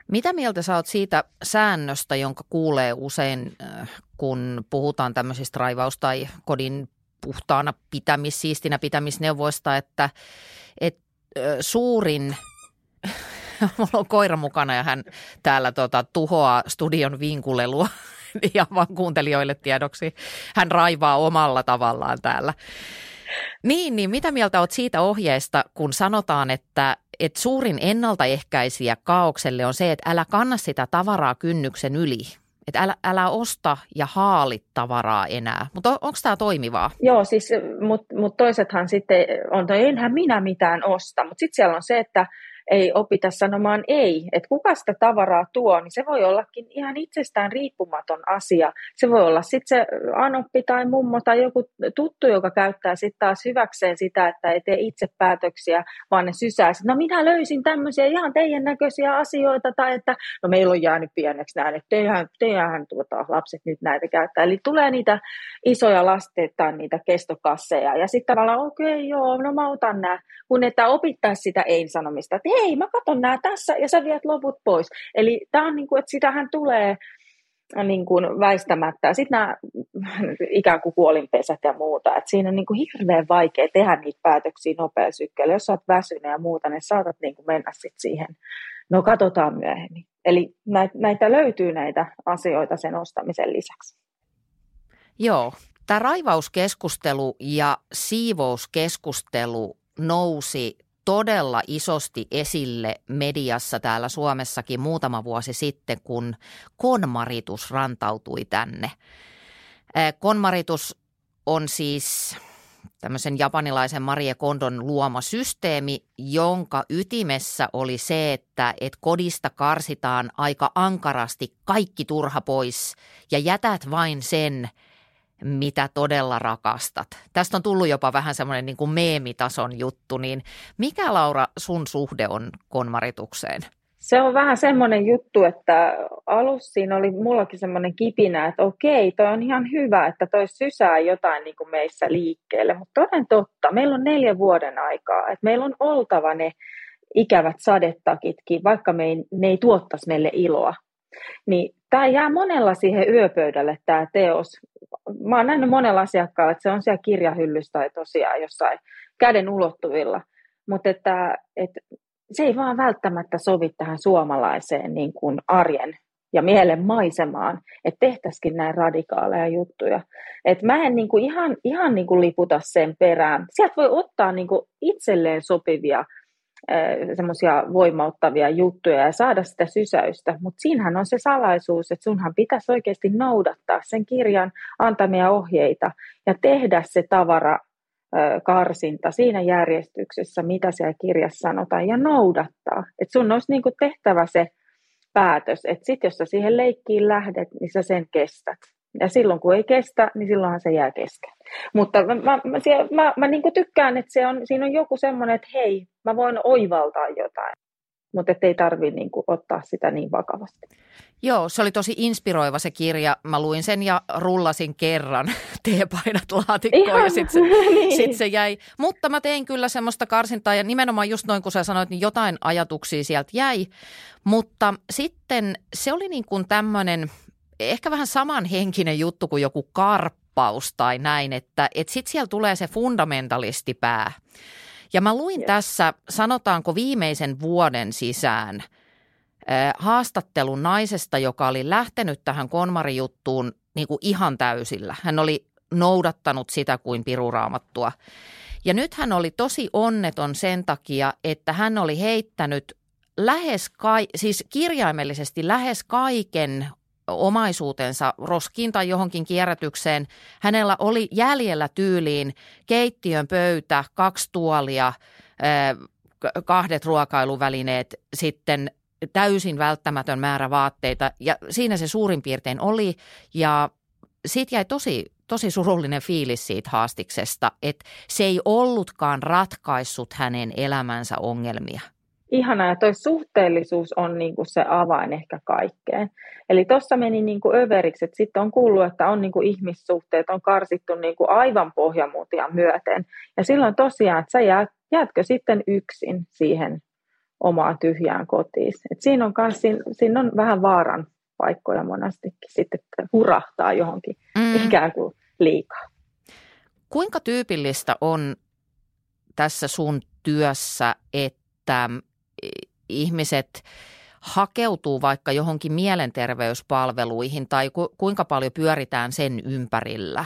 Speaker 2: Mitä mieltä sä oot siitä säännöstä, jonka kuulee usein, äh, kun puhutaan tämmöisistä raivaus- tai kodin puhtaana pitämis, siistinä pitämisneuvoista, että, että suurin mulla on koira mukana ja hän täällä tota, tuhoaa studion vinkulelua ja vaan kuuntelijoille tiedoksi. Hän raivaa omalla tavallaan täällä. Niin, niin mitä mieltä olet siitä ohjeesta, kun sanotaan, että, että suurin ennaltaehkäisijä kaaukselle on se, että älä kanna sitä tavaraa kynnyksen yli. Että älä, älä osta ja haali tavaraa enää. Mutta on, onko tämä toimivaa?
Speaker 1: Joo, siis, mutta mut toisethan sitten on, että enhän minä mitään osta. Mutta sitten siellä on se, että ei opita sanomaan ei. Että kuka sitä tavaraa tuo, niin se voi ollakin ihan itsestään riippumaton asia. Se voi olla sitten se anoppi tai mummo tai joku tuttu, joka käyttää sitten taas hyväkseen sitä, että ei tee itse päätöksiä, vaan ne sysää. No minä löysin tämmöisiä ihan teidän näköisiä asioita, tai että no meillä on jäänyt pieneksi näin, että teidän, teidän tuota, lapset nyt näitä käyttää. Eli tulee niitä isoja lasteita, niitä kestokasseja, ja sitten tavallaan okei, okay, joo, no mä otan nämä, kun että opittaisi sitä ei-sanomista, että hei, mä katson nämä tässä ja sä viet loput pois. Eli tämä on niin kuin, että sitähän tulee niin kuin väistämättä. Sitten nämä ikään kuin kuolinpesät ja muuta. Et siinä on niin kuin hirveän vaikea tehdä niitä päätöksiä nopealla sykkeellä. Jos olet väsynyt ja muuta, niin saatat niin kuin mennä sit siihen. No katsotaan myöhemmin. Eli näitä löytyy näitä asioita sen ostamisen lisäksi.
Speaker 2: Joo. Tämä raivauskeskustelu ja siivouskeskustelu nousi todella isosti esille mediassa täällä Suomessakin muutama vuosi sitten, kun konmaritus rantautui tänne. Konmaritus on siis tämmöisen japanilaisen Marie Kondon luoma systeemi, jonka ytimessä oli se, että et kodista karsitaan aika ankarasti kaikki turha pois ja jätät vain sen – mitä todella rakastat. Tästä on tullut jopa vähän semmoinen niin kuin meemitason juttu, niin mikä Laura sun suhde on konmaritukseen?
Speaker 1: Se on vähän semmoinen juttu, että alussa siinä oli mullakin semmoinen kipinä, että okei, toi on ihan hyvä, että toi sysää jotain niin kuin meissä liikkeelle, mutta toden totta, meillä on neljä vuoden aikaa, että meillä on oltava ne ikävät sadetakitkin, vaikka me ei, ne ei tuottaisi meille iloa. Niin tämä jää monella siihen yöpöydälle tämä teos. Mä oon nähnyt monella asiakkaalla, että se on siellä kirjahyllyssä tai tosiaan jossain käden ulottuvilla. Mutta että, että se ei vaan välttämättä sovi tähän suomalaiseen niin kuin arjen ja mielen maisemaan, että tehtäisikin näin radikaaleja juttuja. Et mä en niin kuin ihan, ihan niin kuin liputa sen perään. Sieltä voi ottaa niin kuin itselleen sopivia semmoisia voimauttavia juttuja ja saada sitä sysäystä, mutta siinähän on se salaisuus, että sunhan pitäisi oikeasti noudattaa sen kirjan antamia ohjeita ja tehdä se tavara karsinta siinä järjestyksessä, mitä siellä kirjassa sanotaan, ja noudattaa. Että sun olisi niin tehtävä se päätös, että sitten jos sä siihen leikkiin lähdet, niin sä sen kestät. Ja silloin kun ei kestä, niin silloinhan se jää kesken. Mutta mä, mä, mä, siellä, mä, mä niin tykkään, että se on, siinä on joku semmoinen, että hei, mä voin oivaltaa jotain. mutta ei tarvitse niin kuin, ottaa sitä niin vakavasti.
Speaker 2: Joo, se oli tosi inspiroiva se kirja. Mä luin sen ja rullasin kerran teepainat laatikkoon ja sitten se, niin. sit se jäi. Mutta mä tein kyllä semmoista karsintaa ja nimenomaan just noin kun sä sanoit, niin jotain ajatuksia sieltä jäi. Mutta sitten se oli niin kuin tämmöinen ehkä vähän samanhenkinen juttu kuin joku karppaus tai näin, että, että sitten siellä tulee se fundamentalistipää. Ja mä luin tässä, sanotaanko viimeisen vuoden sisään, haastattelun naisesta, joka oli lähtenyt tähän konmarijuttuun niin kuin ihan täysillä. Hän oli noudattanut sitä kuin piruraamattua. Ja nyt hän oli tosi onneton sen takia, että hän oli heittänyt lähes, ka- siis kirjaimellisesti lähes kaiken omaisuutensa roskiin tai johonkin kierrätykseen. Hänellä oli jäljellä tyyliin keittiön pöytä, kaksi tuolia, kahdet ruokailuvälineet, sitten täysin välttämätön määrä vaatteita. Ja siinä se suurin piirtein oli. Ja siitä jäi tosi, tosi surullinen fiilis siitä haastiksesta, että se ei ollutkaan ratkaissut hänen elämänsä ongelmia –
Speaker 1: ihana ja toi suhteellisuus on niin kuin se avain ehkä kaikkeen. Eli tuossa meni niin kuin överiksi, että sitten on kuullut, että on niin kuin ihmissuhteet on karsittu niin kuin aivan pohjamuutia myöten. Ja silloin tosiaan, että sä jäät, jäätkö sitten yksin siihen omaan tyhjään kotiin. Et siinä, on kans, siinä, siinä on vähän vaaran paikkoja monestikin sitten, että hurahtaa johonkin mm. ikään kuin liikaa.
Speaker 2: Kuinka tyypillistä on tässä sun työssä, että ihmiset hakeutuu vaikka johonkin mielenterveyspalveluihin tai ku, kuinka paljon pyöritään sen ympärillä?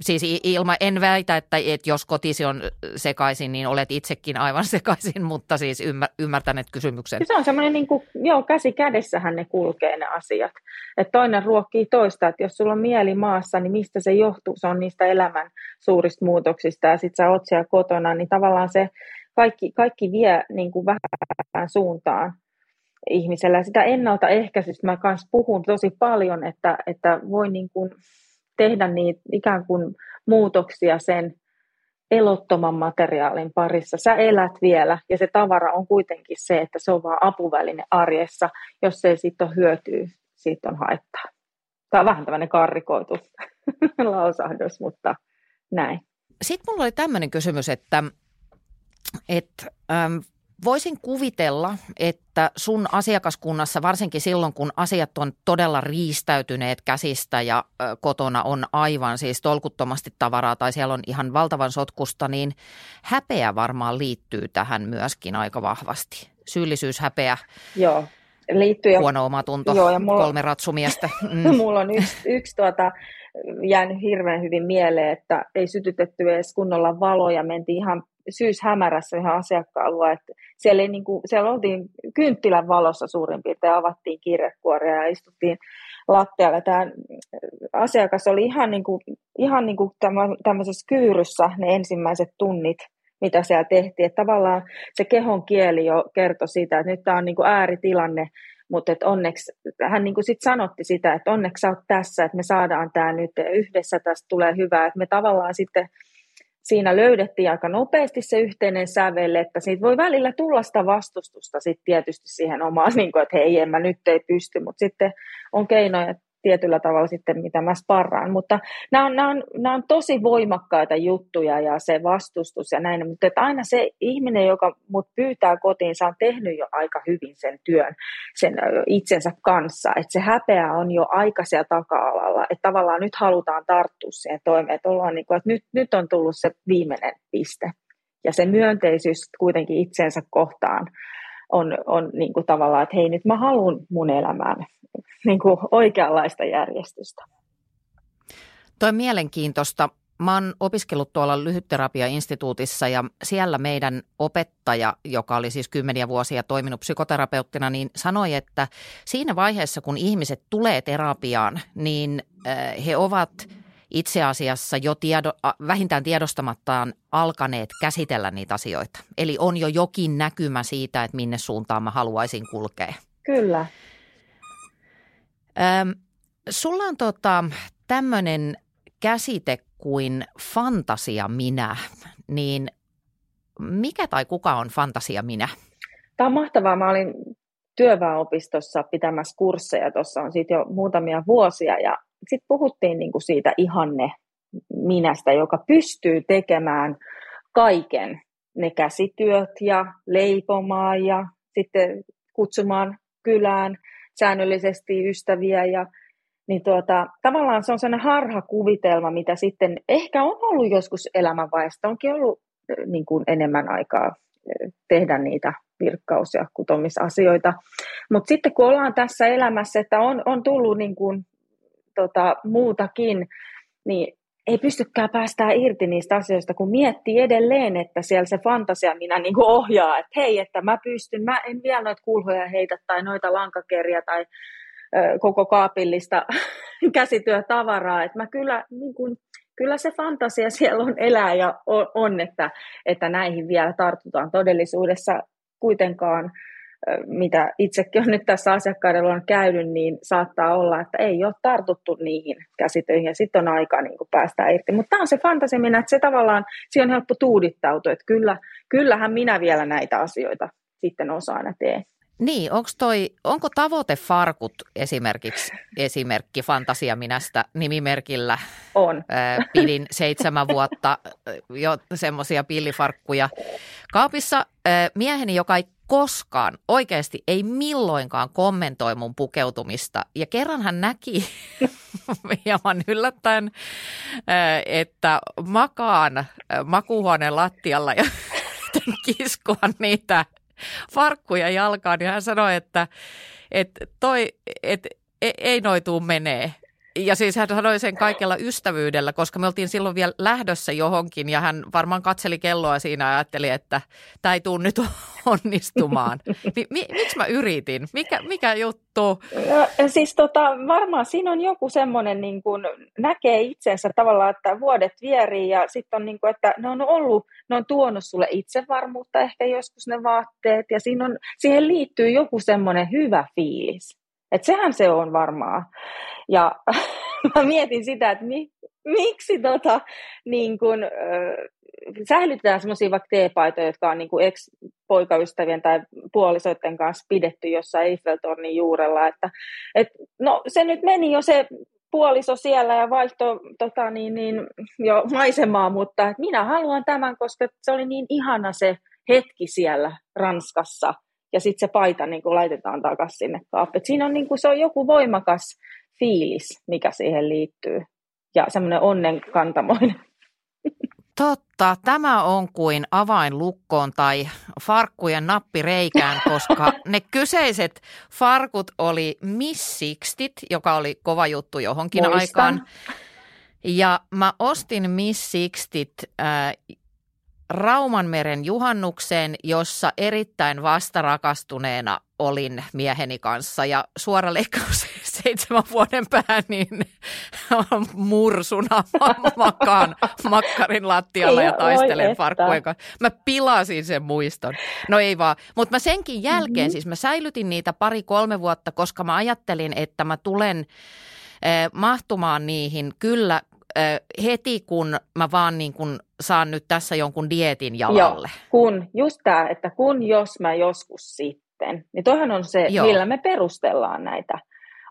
Speaker 2: Siis ilma, en väitä, että, että jos kotisi on sekaisin, niin olet itsekin aivan sekaisin, mutta siis ymmär, ymmärtänet kysymyksen.
Speaker 1: Se on semmoinen, niin kuin, joo, käsi kädessähän ne kulkee ne asiat. Että toinen ruokkii toista, että jos sulla on mieli maassa, niin mistä se johtuu? Se on niistä elämän suurista muutoksista ja sitten sä oot siellä kotona, niin tavallaan se kaikki, kaikki vie niin kuin vähän suuntaan ihmisellä. Sitä ennaltaehkäisystä mä kanssa puhun tosi paljon, että, että voi niin kuin tehdä niitä ikään kuin muutoksia sen elottoman materiaalin parissa. Sä elät vielä ja se tavara on kuitenkin se, että se on vaan apuväline arjessa. Jos se ei sitten ole hyötyä, siitä on haittaa. Tämä on vähän tämmöinen karrikoitu lausahdus, mutta näin.
Speaker 2: Sitten mulla oli tämmöinen kysymys, että että äm, voisin kuvitella, että sun asiakaskunnassa, varsinkin silloin kun asiat on todella riistäytyneet käsistä ja ö, kotona on aivan siis tolkuttomasti tavaraa tai siellä on ihan valtavan sotkusta, niin häpeä varmaan liittyy tähän myöskin aika vahvasti. Syyllisyys, häpeä.
Speaker 1: Joo. Liittyy
Speaker 2: Huono omatunto, Joo, ja mulla, kolme ratsumiestä.
Speaker 1: Mm. mulla on yksi, yksi tuota, jäänyt hirveän hyvin mieleen, että ei sytytetty edes kunnolla valoja, mentiin ihan syyshämärässä ihan asiakkaan että siellä, ei niin kuin, siellä oltiin kynttilän valossa suurin piirtein, avattiin kirjekuoria ja istuttiin lattialle. Tämä asiakas oli ihan, niin kuin, ihan niin kuin tämmöisessä kyyryssä ne ensimmäiset tunnit, mitä siellä tehtiin. Että tavallaan se kehon kieli jo kertoi siitä, että nyt tämä on niin kuin ääritilanne, mutta että onneksi, hän niin kuin sit sanotti sitä, että onneksi sä oot tässä, että me saadaan tämä nyt yhdessä, tästä tulee hyvää, että me tavallaan sitten siinä löydettiin aika nopeasti se yhteinen sävel, että siitä voi välillä tulla sitä vastustusta sitten tietysti siihen omaan, niin kuin, että hei, en mä nyt ei pysty, mutta sitten on keinoja tietyllä tavalla sitten, mitä mä sparraan. Mutta nämä on, nämä on, nämä on tosi voimakkaita juttuja ja se vastustus ja näin, mutta että aina se ihminen, joka mut pyytää kotiin, on tehnyt jo aika hyvin sen työn sen itsensä kanssa, että se häpeä on jo aika siellä taka-alalla, että tavallaan nyt halutaan tarttua siihen toimeen, että, ollaan niin kuin, että nyt, nyt on tullut se viimeinen piste. Ja se myönteisyys kuitenkin itsensä kohtaan on, on niin kuin tavallaan, että hei nyt mä haluan mun elämään niin kuin oikeanlaista järjestystä.
Speaker 2: Tuo on mielenkiintoista. Mä oon opiskellut tuolla lyhytterapiainstituutissa ja siellä meidän opettaja, joka oli siis kymmeniä vuosia toiminut psykoterapeuttina, niin sanoi, että siinä vaiheessa kun ihmiset tulee terapiaan, niin äh, he ovat itse asiassa jo tiedo, vähintään tiedostamattaan alkaneet käsitellä niitä asioita. Eli on jo jokin näkymä siitä, että minne suuntaan mä haluaisin kulkea.
Speaker 1: Kyllä.
Speaker 2: Öm, sulla on tota, tämmöinen käsite kuin fantasia minä, niin mikä tai kuka on fantasia minä?
Speaker 1: tämä on mahtavaa. Mä olin työväenopistossa pitämässä kursseja, tuossa on siitä jo muutamia vuosia, ja sitten puhuttiin niin kuin siitä ihanne minästä, joka pystyy tekemään kaiken, ne käsityöt ja leipomaan ja sitten kutsumaan kylään säännöllisesti ystäviä ja niin tuota, tavallaan se on sellainen harhakuvitelma, mitä sitten ehkä on ollut joskus elämänvaiheessa, onkin ollut niin kuin enemmän aikaa tehdä niitä virkkaus- ja kutomisasioita. Mutta sitten kun ollaan tässä elämässä, että on, on tullut niin kuin, tota, muutakin, niin ei pystykään päästään irti niistä asioista, kun miettii edelleen, että siellä se fantasia minä niin kuin ohjaa, että hei, että mä pystyn, mä en vielä noita kulhoja heitä tai noita lankakeria tai ö, koko kaapillista käsityötavaraa, että mä kyllä, niin kuin, kyllä se fantasia siellä on elää ja on että, että näihin vielä tartutaan todellisuudessa kuitenkaan mitä itsekin on nyt tässä asiakkaiden on käynyt, niin saattaa olla, että ei ole tartuttu niihin käsitöihin ja sitten on aika niin päästä irti. Mutta tämä on se fantasimina, että se tavallaan, siihen on helppo tuudittautua, että kyllä, kyllähän minä vielä näitä asioita sitten osaan ja teen.
Speaker 2: Niin, onko toi, onko tavoite farkut esimerkiksi esimerkki Fantasiaminästä nimimerkillä?
Speaker 1: On.
Speaker 2: pidin seitsemän vuotta jo semmoisia pillifarkkuja kaapissa. mieheni, joka ei koskaan, oikeasti ei milloinkaan kommentoi mun pukeutumista. Ja kerran hän näki hieman yllättäen, että makaan makuuhuoneen lattialla ja kiskoa niitä farkkuja jalkaan. Ja hän sanoi, että, että toi, että e, ei noituu menee. Ja siis hän sanoi sen kaikella ystävyydellä, koska me oltiin silloin vielä lähdössä johonkin ja hän varmaan katseli kelloa siinä ja ajatteli, että tämä ei tule nyt onnistumaan. Mi- mi- miksi mä yritin? Mikä, mikä juttu?
Speaker 1: No, siis tota, varmaan siinä on joku semmoinen, niin kuin näkee itsensä tavallaan, että vuodet vierii ja sitten on niin kuin, että ne on ollut, ne on tuonut sulle itsevarmuutta ehkä joskus ne vaatteet ja siinä on, siihen liittyy joku semmoinen hyvä fiilis. Että sehän se on varmaan. Ja mä mietin sitä, että mi, miksi tota, niin kun, äh, säilytetään semmoisia vaikka teepaitoja, jotka on niin ex-poikaystävien tai puolisoiden kanssa pidetty jossain Eiffeltornin juurella. Että, et, no se nyt meni jo se puoliso siellä ja vaihto tota, niin, niin, jo maisemaa, mutta et minä haluan tämän, koska se oli niin ihana se hetki siellä Ranskassa – ja sitten se paita niin kuin laitetaan takaisin sinne kaappiin. Siinä on, niin kuin, se on joku voimakas fiilis, mikä siihen liittyy ja semmoinen onnenkantamoinen.
Speaker 2: Totta, tämä on kuin avain lukkoon tai farkkujen nappireikään, koska ne kyseiset farkut oli Miss Sixtit, joka oli kova juttu johonkin Muistan. aikaan. Ja mä ostin Miss Sixtit äh, Raumanmeren juhannukseen, jossa erittäin vastarakastuneena olin mieheni kanssa ja suora leikkaus seitsemän vuoden päähän niin mursuna makaan makkarin lattialla ja taistelen farkkujen kanssa. Mä pilasin sen muiston. No ei vaan, mutta mä senkin jälkeen, mm-hmm. siis mä säilytin niitä pari-kolme vuotta, koska mä ajattelin, että mä tulen eh, mahtumaan niihin kyllä heti, kun mä vaan niin kun saan nyt tässä jonkun dietin jalalle.
Speaker 1: Joo, kun, just tämä, että kun jos mä joskus sitten, niin toihan on se, Joo. millä me perustellaan näitä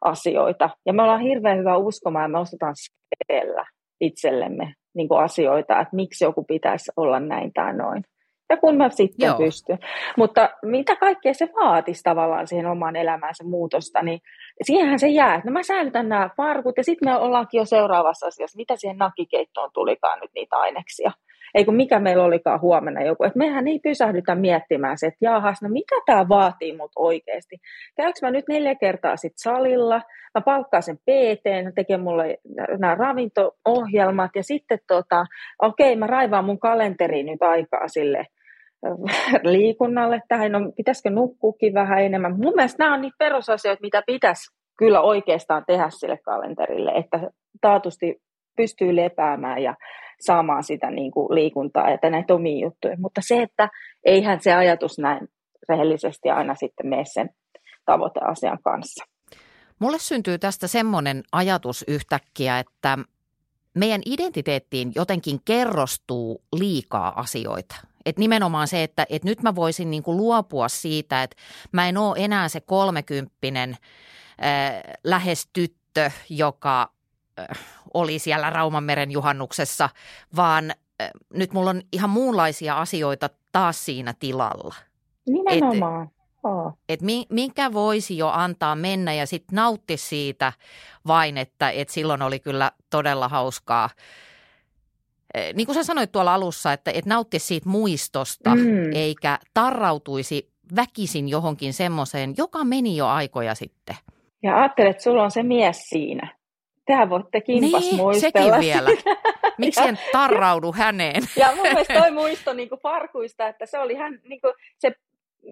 Speaker 1: asioita. Ja me ollaan hirveän hyvä uskomaan, ja me osataan siellä itsellemme niin asioita, että miksi joku pitäisi olla näin tai noin ja kun mä sitten Joo. pystyn. Mutta mitä kaikkea se vaatisi tavallaan siihen omaan elämäänsä muutosta, niin siihenhän se jää. No mä säilytän nämä farkut ja sitten me ollaankin jo seuraavassa asiassa. Mitä siihen nakikeittoon tulikaan nyt niitä aineksia? Ei kun mikä meillä olikaan huomenna joku. Että mehän ei pysähdytä miettimään se, että jahas, no mitä tämä vaatii mut oikeasti. Käykö mä nyt neljä kertaa sit salilla, mä palkkaan sen PT, tekee mulle nämä ravinto-ohjelmat ja sitten tota, okei, okay, mä raivaan mun kalenteriin nyt aikaa sille liikunnalle tähän, no pitäisikö nukkuukin vähän enemmän. Mun mielestä nämä on niitä perusasioita, mitä pitäisi kyllä oikeastaan tehdä sille kalenterille, että taatusti pystyy lepäämään ja saamaan sitä niin kuin liikuntaa, että näitä omia juttuja. Mutta se, että eihän se ajatus näin rehellisesti aina sitten mene sen tavoiteasian kanssa.
Speaker 2: Mulle syntyy tästä semmoinen ajatus yhtäkkiä, että meidän identiteettiin jotenkin kerrostuu liikaa asioita. Että nimenomaan se, että, että nyt mä voisin niin kuin luopua siitä, että mä en ole enää se kolmekymppinen äh, lähes tyttö, joka äh, oli siellä Raumanmeren juhannuksessa, vaan äh, nyt mulla on ihan muunlaisia asioita taas siinä tilalla.
Speaker 1: Nimenomaan. Et,
Speaker 2: että minkä voisi jo antaa mennä ja sitten nautti siitä vain, että et silloin oli kyllä todella hauskaa. Eh, niin kuin sä sanoit tuolla alussa, että et nautti siitä muistosta mm. eikä tarrautuisi väkisin johonkin semmoiseen, joka meni jo aikoja sitten.
Speaker 1: Ja ajattelet, että sulla on se mies siinä. Tehän voitte kimpas
Speaker 2: niin,
Speaker 1: muistella.
Speaker 2: sekin vielä. Miksi en tarraudu häneen?
Speaker 1: Ja mun mielestä toi muisto niin kuin farkuista, että se oli hän, niin kuin, se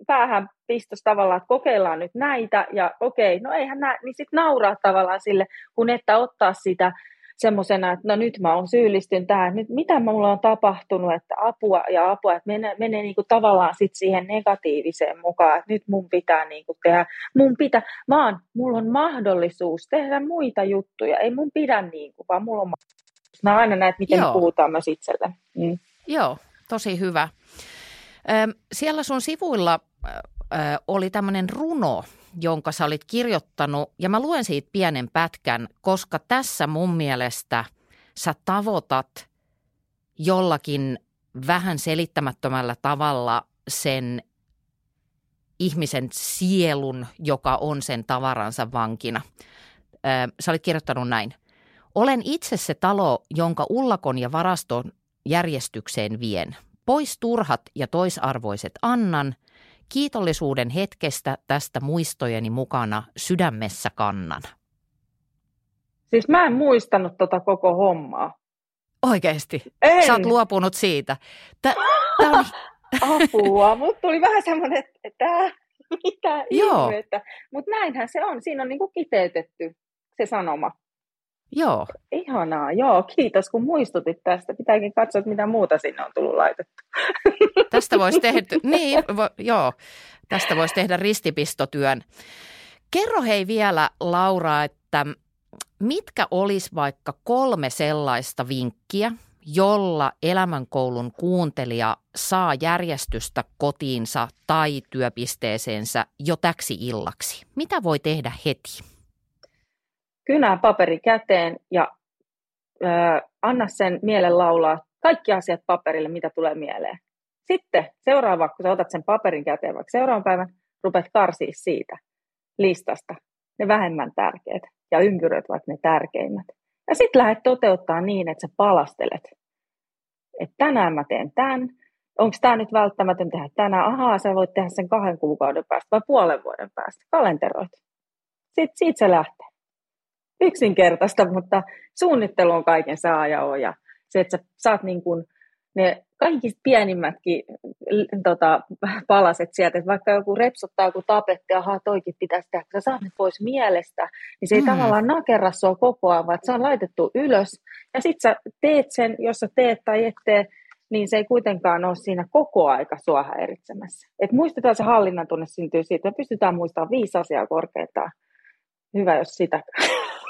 Speaker 1: päähän pistos tavallaan, että kokeillaan nyt näitä, ja okei, no eihän nää, niin sitten nauraa tavallaan sille, kun että ottaa sitä semmoisena, että no nyt mä oon syyllistyn tähän, nyt mitä mulla on tapahtunut, että apua ja apua, että menee, menee niin kuin tavallaan sit siihen negatiiviseen mukaan, että nyt mun pitää niin kuin tehdä, mun pitää, vaan mulla on mahdollisuus tehdä muita juttuja, ei mun pidä niin kuin, vaan mulla on mahdollisuus. Mä aina näet, miten Joo. puhutaan myös itselle. Mm.
Speaker 2: Joo, tosi hyvä. Siellä sun sivuilla oli tämmöinen runo, jonka sä olit kirjoittanut, ja mä luen siitä pienen pätkän, koska tässä mun mielestä sä tavoitat jollakin vähän selittämättömällä tavalla sen ihmisen sielun, joka on sen tavaransa vankina. Sä olit kirjoittanut näin. Olen itse se talo, jonka ullakon ja varaston järjestykseen vien – Pois turhat ja toisarvoiset annan, kiitollisuuden hetkestä tästä muistojeni mukana sydämessä kannan.
Speaker 1: Siis mä en muistanut tota koko hommaa.
Speaker 2: Oikeesti?
Speaker 1: En.
Speaker 2: Sä oot luopunut siitä. Tä, tää on...
Speaker 1: Apua, mutta tuli vähän semmoinen, että mitä ihmettä. Mutta näinhän se on, siinä on niinku kiteytetty se sanoma.
Speaker 2: Joo.
Speaker 1: Ihanaa, joo. Kiitos kun muistutit tästä. Pitääkin katsoa, mitä muuta sinne on tullut laitettu.
Speaker 2: Tästä voisi tehdä, niin, vo, joo. Tästä voisi tehdä ristipistotyön. Kerro hei vielä, Laura, että mitkä olisi vaikka kolme sellaista vinkkiä, jolla elämänkoulun kuuntelija saa järjestystä kotiinsa tai työpisteeseensä jo täksi illaksi? Mitä voi tehdä heti?
Speaker 1: Kynää paperi käteen ja ö, anna sen mielen laulaa kaikki asiat paperille, mitä tulee mieleen. Sitten seuraava, kun sä otat sen paperin käteen vaikka seuraavan päivän, rupeat karsia siitä listasta ne vähemmän tärkeät ja ympyröit vaikka ne tärkeimmät. Ja sitten lähdet toteuttaa niin, että sä palastelet. Että tänään mä teen tämän, onko tämä nyt välttämätön tehdä tänään, ahaa, sä voit tehdä sen kahden kuukauden päästä vai puolen vuoden päästä, kalenteroit. Sitten siitä se lähtee yksinkertaista, mutta suunnittelu on kaiken saa ja on. Ja se, että sä saat niin kuin ne kaikista pienimmätkin tota, palaset sieltä, että vaikka joku repsottaa joku tapetti, ahaa, toikin pitäisi tehdä, kun sä saat ne pois mielestä, niin se ei mm. tavallaan nakerra sua koko ajan, vaan se on laitettu ylös, ja sitten sä teet sen, jos sä teet tai et tee, niin se ei kuitenkaan ole siinä koko aika sua häiritsemässä. Et muistetaan se hallinnan tunne syntyy siitä, että pystytään muistamaan viisi asiaa korkeintaan. Hyvä, jos sitä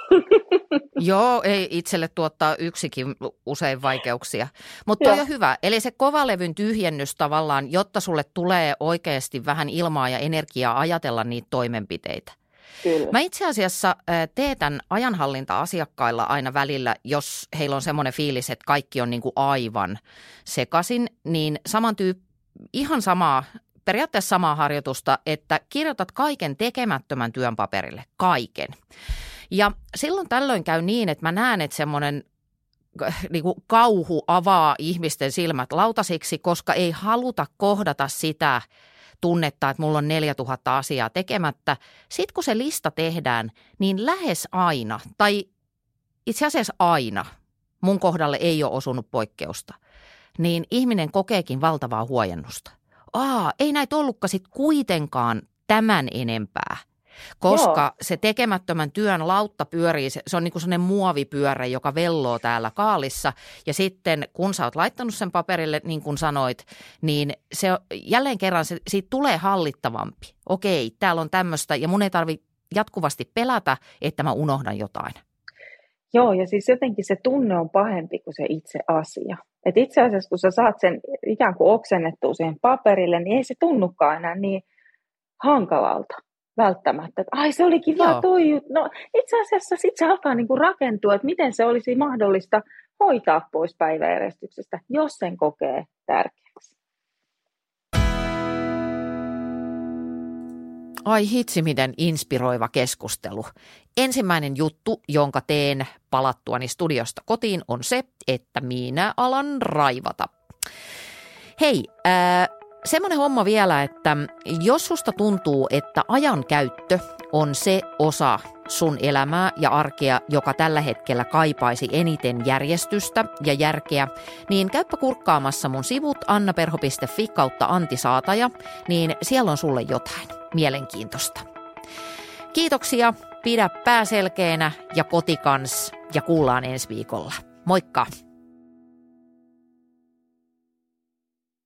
Speaker 2: Joo, ei itselle tuottaa yksikin usein vaikeuksia. Mutta on hyvä. Eli se kovalevyn tyhjennys tavallaan, jotta sulle tulee oikeasti vähän ilmaa ja energiaa ajatella niitä toimenpiteitä.
Speaker 1: Kyllä.
Speaker 2: Mä itse asiassa teetän ajanhallinta asiakkailla aina välillä, jos heillä on semmoinen fiilis, että kaikki on niin kuin aivan sekasin, niin saman tyyppi, ihan samaa periaatteessa samaa harjoitusta, että kirjoitat kaiken tekemättömän työn paperille, kaiken. Ja silloin tällöin käy niin, että mä näen, että semmoinen niin kuin kauhu avaa ihmisten silmät lautasiksi, koska ei haluta kohdata sitä tunnetta, että mulla on 4000 asiaa tekemättä. Sitten kun se lista tehdään, niin lähes aina, tai itse asiassa aina, mun kohdalle ei ole osunut poikkeusta, niin ihminen kokeekin valtavaa huojennusta. Aa, ei näitä ollutkaan sit kuitenkaan tämän enempää. Koska Joo. se tekemättömän työn lautta pyörii, se, se on niin kuin sellainen muovipyörä, joka velloo täällä kaalissa. Ja sitten kun sä oot laittanut sen paperille, niin kuin sanoit, niin se jälleen kerran se, siitä tulee hallittavampi. Okei, täällä on tämmöistä ja mun ei tarvi jatkuvasti pelätä, että mä unohdan jotain.
Speaker 1: Joo, ja siis jotenkin se tunne on pahempi kuin se itse asia. Et itse asiassa, kun sä saat sen ikään kuin oksennettua siihen paperille, niin ei se tunnukaan enää niin hankalalta välttämättä. Että ai se olikin vaan toi juttu. No itse asiassa sitten se alkaa niinku rakentua, että miten se olisi mahdollista hoitaa pois päiväjärjestyksestä, jos sen kokee tärkeäksi.
Speaker 2: Ai hitsi, miten inspiroiva keskustelu. Ensimmäinen juttu, jonka teen palattuani studiosta kotiin, on se, että minä alan raivata. Hei, äh, semmoinen homma vielä, että jos susta tuntuu, että ajan käyttö on se osa sun elämää ja arkea, joka tällä hetkellä kaipaisi eniten järjestystä ja järkeä, niin käyppä kurkkaamassa mun sivut annaperho.fi kautta antisaataja, niin siellä on sulle jotain mielenkiintoista. Kiitoksia, pidä pää selkeänä ja kotikans ja kuullaan ensi viikolla. Moikka!